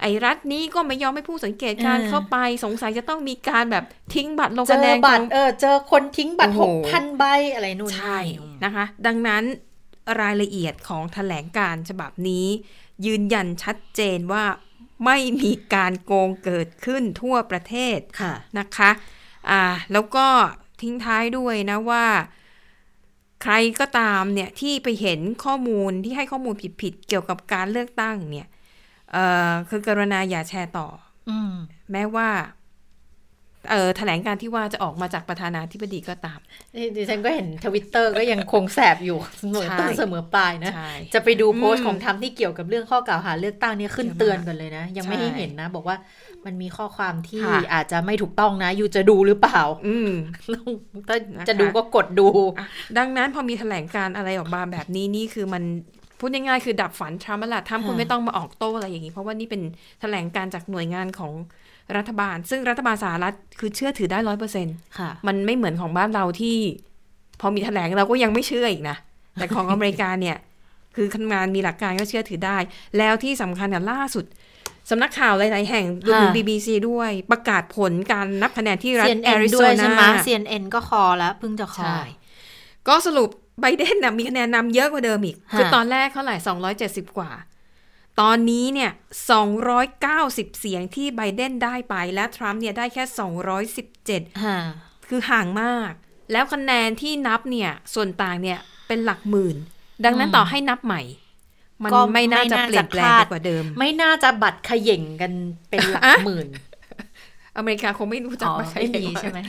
ไอ้รัฐนี้ก็ไม่ยอมให้ผู้สังเกตการณ์เออเข้าไปสงสัยจะต้องมีการแบบทิ้งบัตรลงเจคะแนอนบัตขรองเออเจอคนทิ้งบัตรโอ้หโหกพันใบอะไรนู่นใช่นี่นะคะ ดังนั้นรายละเอียดของแถลงการฉบับนี้ ยืนยันชัดเจนว่าไม่มีการโกงเกิดขึ้นทั่วประเทศค่ะนะคะ อ่าแล้วก็ทิ้งท้ายด้วยนะว่า ใครก็ตามเนี่ยที่ไปเห็นข้อมูลที่ให้ข้อมูลผิดๆเกี่ยวกับการเลือกตั้งเนี่ยเอ่อคือกรุณาอย่าแชร์ต่ออืมแม้ว่าเอ่อแถลงการที่ว่าจะออกมาจากประธานาธิบดีก็ตามนี่ดิฉันก็เห็นทวิตเตอร์ก็ยังคงแสบอยู่เสมอใช่ต้นเสมอปลายนะใช่จะไปดูโพสอืต์มของทำที่เกี่ยวกับเรื่องข้อกล่าวหาเลือกตั้งเนี่ยขึ้นเยอะมากเตือนก่อนเลยนะ ยังไม่ใช่ให้เห็นนะ บอกว่า มันมีข้อความที่ค่ะอาจจะไม่ถูกต้องนะอยู่จะดูหรือเปล่า อืมถ้านะคะจะดูก็กดดูอะดังนั้นพอมีแถลงการอะไรออกมาแบบนี้นี่คือมันพูดง่ายๆคือดับฝันทรัมป์แล้วล่ะทรัมป์คุณค่ะไม่ต้องมาออกโต้อะไรอย่างนี้ เพราะว่านี่เป็นแถลงการจากหน่วยงานของรัฐบาล ซึ่งรัฐบาลสหรัฐคือเชื่อถือได้ร้อยเปอร์เซ็นค่ะมันไม่เหมือนของบ้านเราที่ พอมีแถลงเราก็ยังไม่เชื่ออีกนะ แต่ของอเมริกาเนี่ย คือทำงานมีหลักการก็เชื่อถือได้ แล้วที่สำคัญเนี่ยล่าสุด สำนักข่าวหลาย ๆ แห่งรวมถึงค่ะ BBC ด้วยประกาศผลการนับคะแนนที่รัฐแอ CNN ริโซด้วยใช่ไหมนา CNN ก็คอแล้วเพิ่งจะคอใช่ก็สรุปไบเดนนะมีคะแนนนำเยอะกว่าเดิมอีกฮะคือตอนแรกเท่าไหร่270 กว่า ตอนนี้เนี่ย 290 เสียงที่ไบเดนได้ไปและทรัมป์เนี่ยได้แค่ 217ค่ะคือห่างมาก แล้วคะแนนที่นับเนี่ย ส่วนต่างเนี่ยเป็นหลักหมื่น ดังนั้นอืมต่อให้นับใหม่ มันก็ไม่น่าจะไม่น่าเปลี่ยนแปลงจะพลาไปดกว่าเดิม ไม่น่าจะบัตรเขย่งกันเป็นหลักอะหมื่น อเมริกาคงไม่รู้จักอ๋อว่าใครไม่มีเก่งกว่าใช่ไหม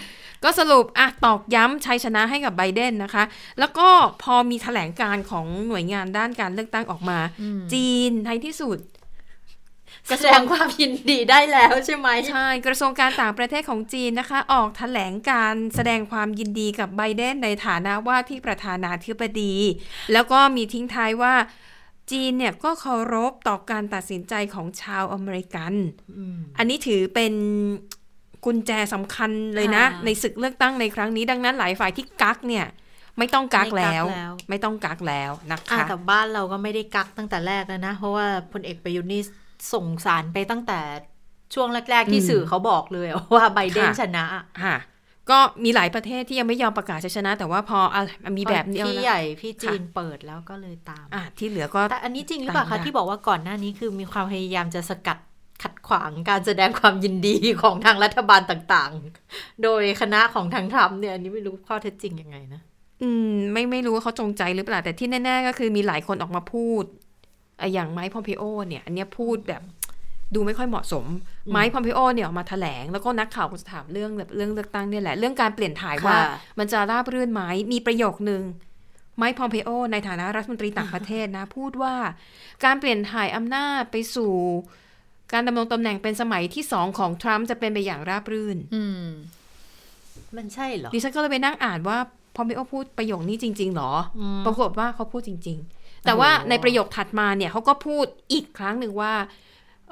ก็สรุปอะตอกย้ำชัยชนะให้กับไบเดนนะคะ แล้วก็พอมีแถลงการของหน่วยงานด้านการเลือกตั้งออกมา จีนในที่สุดแสดงความยินดีได้แล้วใช่ไหมใช่กระทรวงการต่างประเทศของจีนนะคะ ออกแถลงการแสดงความยินดีกับไบเดนในฐานะว่าที่ประธานาธิบดี แล้วก็มีทิ้งท้ายว่า จีนเนี่ยก็เคารพต่อการตัดสินใจของชาวอเมริกันอันนี้ถือเป็นกุญแจสำคัญเลยนะค่ะในศึกเลือกตั้งในครั้งนี้ดังนั้นหลายฝ่ายที่กักเนี่ยไม่ต้องกักไม่กักแล้วแล้ว ไม่ต้องกักแล้วนะอะคะแต่บ้านเราก็ไม่ได้กักตั้งแต่แรกแล้วนะ เพราะว่าพลเอกประยุทธ์นี่ส่งสารไปตั้งแต่ช่วงแรก ๆ ที่อืมสื่อเขาบอกเลยว่าไบเดนค่ะชนะค่ะ ก็มีหลายประเทศที่ยังไม่ยอมประกาศชัยชนะ แต่ว่าพออะมีแบบนี้พี่แล้วใหญ่พี่จีนค่ะเปิดแล้วก็เลยตามอะที่เหลือก็แต่อันนี้จริงหรือเปล่าตาคะมได้ที่บอกว่าก่อนหน้านี้คือมีความพยายามจะสกัดขัดขวางการแสดงความยินดีของทางรัฐบาลต่างๆ โดยคณะของทางทรัมป์เนี่ยอันนี้ไม่รู้ข้อเท็จจริงยังไงนะ อืม ไม่ไม่รู้ว่าเขาจงใจหรือเปล่าแต่ที่แน่ ๆ ก็คือมีหลายคนออกมาพูดอะอย่างไมค์พอมเพโอเนี่ย อันเนี้ยพูดแบบ ดูไม่ค่อยเหมาะสม ไมค์พอมเพโอเนี่ยออกมาแถลง แล้วก็นักข่าวก็จะถามเรื่องแบบเรื่องเลือกตั้งเนี่ยแหละ เรื่องการเปลี่ยนถ่ายว่าค่ะมันจะราบรื่นไหมมีประโยคนึงไมค์พอมเพโอ ในฐานะรัฐมนตรีต่างประเทศนะ พูดว่าการเปลี่ยนถ่ายอำนาจไปสู่การดำรงตำแหน่งเป็นสมัยที่สองของทรัมป์จะเป็นไปอย่างราบรื่น อืม มันใช่เหรอ ดิฉันก็เลยไปนั่งอ่านว่าพอมเปโอพูดประโยคนี้จริง ๆ หรออมปรากฏว่าเขาพูดจริง ๆ แต่ว่าโอ้ในประโยคถัดมาเนี่ยเขาก็พูดอีกครั้งหนึ่งว่า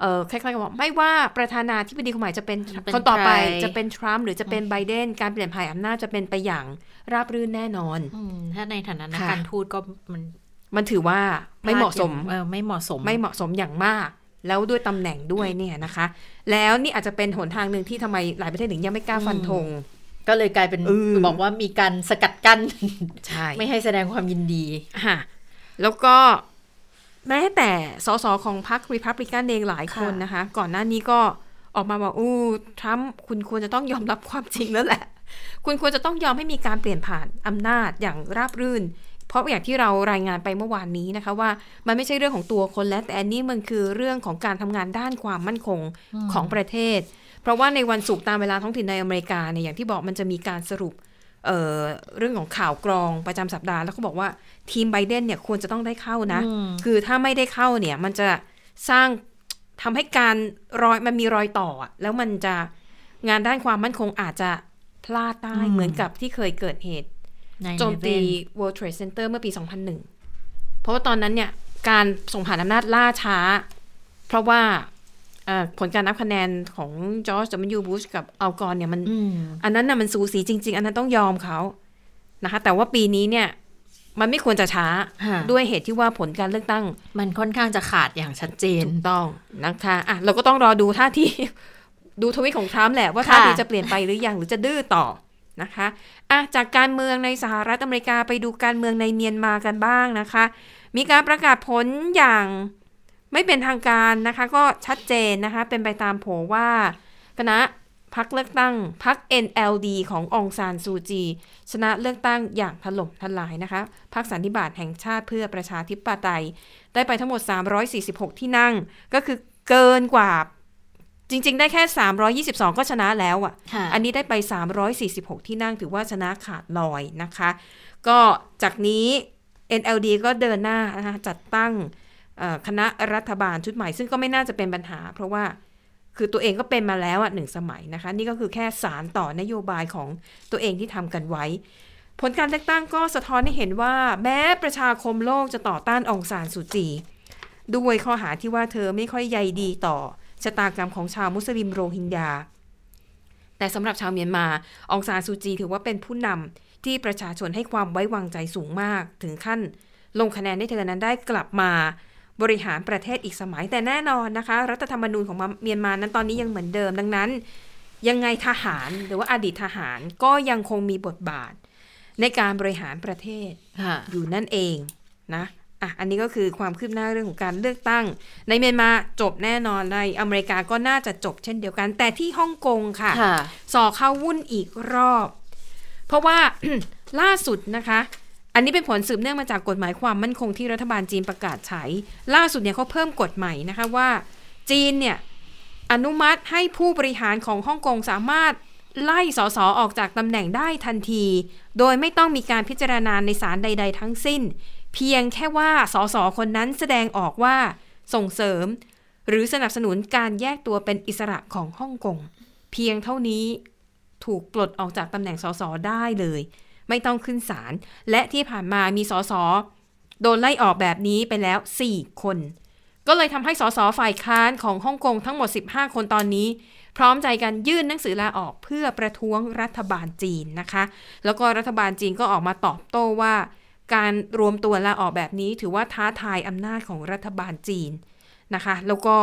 เออคล้ายๆกับบอกไม่ว่าประธานาธิบดีคนใหม่จะเป็นคนต่อไปจะเป็นทรัมป์หรือจะเป็นไบเดน การเปลี่ยนผ่านอำนาจจะเป็นไปอย่างราบรื่นแน่นอนอืมถ้าในฐานะนักค่ะการทูตก็มันมันถือว่าไม่เหมาะสมเออไม่เหมาะสมไม่เหมาะสมอย่างมาก แล้วด้วยตำแหน่งด้วยเนี่ยนะคะ แล้วนี่อาจจะเป็นหนทางหนึ่งที่ทำไมหลายประเทศถึงยังไม่กล้าฟันธงก็เลยกลายเป็นเออบอกว่ามีการสกัดกั้นใช่ไม่ให้แสดงความยินดีค่ะแล้วก็ แม้แต่สสของพรรครีพับลิกันเองหลายคนค่ะนะคะ ก่อนหน้านี้ก็ออกมาบอกอู้ทรัมป์คุณควรจะต้องยอมรับความจริงแล้วแหละ คุณควรจะต้องยอมให้มีการเปลี่ยนผ่านอำนาจอย่างราบรื่น เพราะอย่างที่เรารายงานไปเมื่อวานนี้นะคะว่า มันไม่ใช่เรื่องของตัวคนแล้วแต่อันนี้มันคือเรื่องของการทำงานด้านความมั่นคงของประเทศ เพราะว่าในวันศุกร์ตามเวลาท้องถิ่นในอเมริกาเนี่ยอย่างที่บอกมันจะมีการสรุป เอ่อเรื่องของข่าวกรองประจำสัปดาห์แล้วก็บอกว่าทีมไบเดนเนี่ยควรจะต้องได้เข้านะอืมคือถ้าไม่ได้เข้าเนี่ย มันจะสร้างทำให้การรอยมันมีรอยต่ออะแล้วมันจะงานด้านความมั่นคงอาจจะพลาดได้เหมือนกับที่เคยเกิดเหตุในโจมตี World Trade Center เมื่อปี 2001 เพราะว่าตอนนั้นเนี่ย การส่งผ่านอำนาจล่าช้า เพราะว่าเอ่อ ผลการนับคะแนนของจอร์จ W. Bush กับอัลกอร์เนี่ยมันอืมอันนั้นน่ะมันสูสีจริง ๆ อันนั้นต้องยอมเขานะคะ แต่ว่าปีนี้เนี่ย มันไม่ควรจะช้าค่ะด้วยเหตุที่ว่าผลการเลือกตั้ง มันค่อนข้างจะขาดอย่างชัดเจนถูกต้องนะคะอะเราก็ต้องรอดูท่าทีดูทวิตของทรัมป์แหละว่าค่ะท่าทีจะเปลี่ยนไปหรือยังหรือจะดื้อต่อนะคะอะจากการเมืองในสหรัฐอเมริกาไปดูการเมืองในเมียนมากันบ้างนะคะ มีการประกาศผลอย่าง ไม่เป็นทางการนะคะ ก็ชัดเจนนะคะ เป็นไปตามโผว่าคณะพักเลือกตั้งพัก NLD ขององซานซูจี ชนะเลือกตั้งอย่างถล่มทลายนะคะพักสันนิบาตแห่งชาติเพื่อประชาธิปไตย ได้ไปทั้งหมด 346 ที่นั่ง ก็คือเกินกว่า จริง ๆ ได้แค่ 322 ก็ชนะแล้วอะค่ะ อันนี้ได้ไป 346 ที่นั่งถือว่าชนะขาดลอยนะคะ ก็จากนี้ NLD ก็เดินหน้านะคะจัดตั้งเอ่อ คณะรัฐบาลชุดใหม่ ซึ่งก็ไม่น่าจะเป็นปัญหา เพราะว่าคือตัวเองก็เป็นมาแล้วอะหนึ่งสมัยนะคะ นี่ก็คือแค่สารต่อนโยบายของตัวเองที่ทำกันไว้ ผลการเลือกตั้งก็สะท้อนให้เห็นว่า แม้ประชาคมโลกจะต่อต้านองซานสุจี ด้วยข้อหาที่ว่าเธอไม่ค่อยใยดีต่อชะตากรรมของชาวมุสลิมโรฮิงญาแต่สำหรับชาวเมียนมา องซานซูจีถือว่าเป็นผู้นำที่ประชาชนให้ความไว้วางใจสูงมาก ถึงขั้นลงคะแนนให้เธอนั้นได้กลับมา บริหารประเทศอีกสมัยแต่แน่นอนนะคะ รัฐธรรมนูญของเมียนมานั้นตอนนี้ยังเหมือนเดิมดังนั้น ยังไงทหารหรือว่าอดีตทหารก็ยังคงมีบทบาท ในการบริหารประเทศค่ะอยู่นั่นเองนะอะอันนี้ก็คือความคืบหน้าเรื่องของการเลือกตั้ง ในเมียนมาจบแน่นอนในอเมริกาก็น่าจะจบเช่นเดียวกัน แต่ที่ฮ่องกงค่ะค่ะสอเข้าวุ่นอีกรอบ เพราะว่าล่าสุดนะคะ อันนี้เป็นผลสืบเนื่องมาจากกฎหมายความมั่นคงที่รัฐบาลจีนประกาศใช้ ล่าสุดเนี่ยเขาเพิ่มกฎใหม่นะคะว่า จีนเนี่ยอนุมัติให้ผู้บริหารของฮ่องกงสามารถไล่สสออกจากตำแหน่งได้ทันที โดยไม่ต้องมีการพิจารณาในศาลใด ๆ ทั้งสิ้น เพียงแค่ว่าสสคนนั้นแสดงออกว่าส่งเสริม หรือสนับสนุนการแยกตัวเป็นอิสระของฮ่องกงเพียงเท่านี้ถูกปลดออกจากตำแหน่งสสได้เลย ไม่ต้องขึ้นศาลและที่ผ่านมามีสสโดนไล่ออกแบบนี้ไปแล้ว 4 คน ก็เลยทำให้สสฝ่ายค้านของฮ่องกงทั้งหมด 15 คนตอนนี้ พร้อมใจกันยื่นหนังสือลาออกเพื่อประท้วงรัฐบาลจีนนะคะ แล้วก็รัฐบาลจีนก็ออกมาตอบโต้ว่า การรวมตัวลาออกแบบนี้ถือว่าท้าทายอำนาจของรัฐบาลจีนนะคะ แล้วก็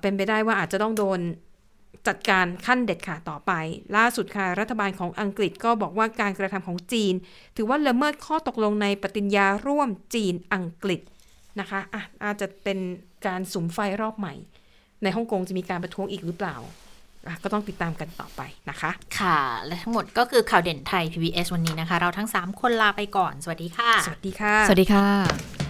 เป็นไปได้ว่าอาจจะต้องโดน จัดการขั้นเด็ดขาดต่อไป ล่าสุดค่ะ รัฐบาลของอังกฤษก็บอกว่าการกระทำของจีน ถือว่าละเมิดข้อตกลงในปฏิญญาร่วมจีนอังกฤษนะคะอะอาจจะเป็นการสุมไฟรอบใหม่ ในฮ่องกงจะมีการประท้วงอีกหรือเปล่าอะก็ต้องติดตามกันต่อไปนะคะ ค่ะ และทั้งหมดก็คือข่าวเด่นไทย PBS วันนี้นะคะ เราทั้ง 3 คนลาไปก่อน สวัสดีค่ะ สวัสดีค่ะ สวัสดีค่ะ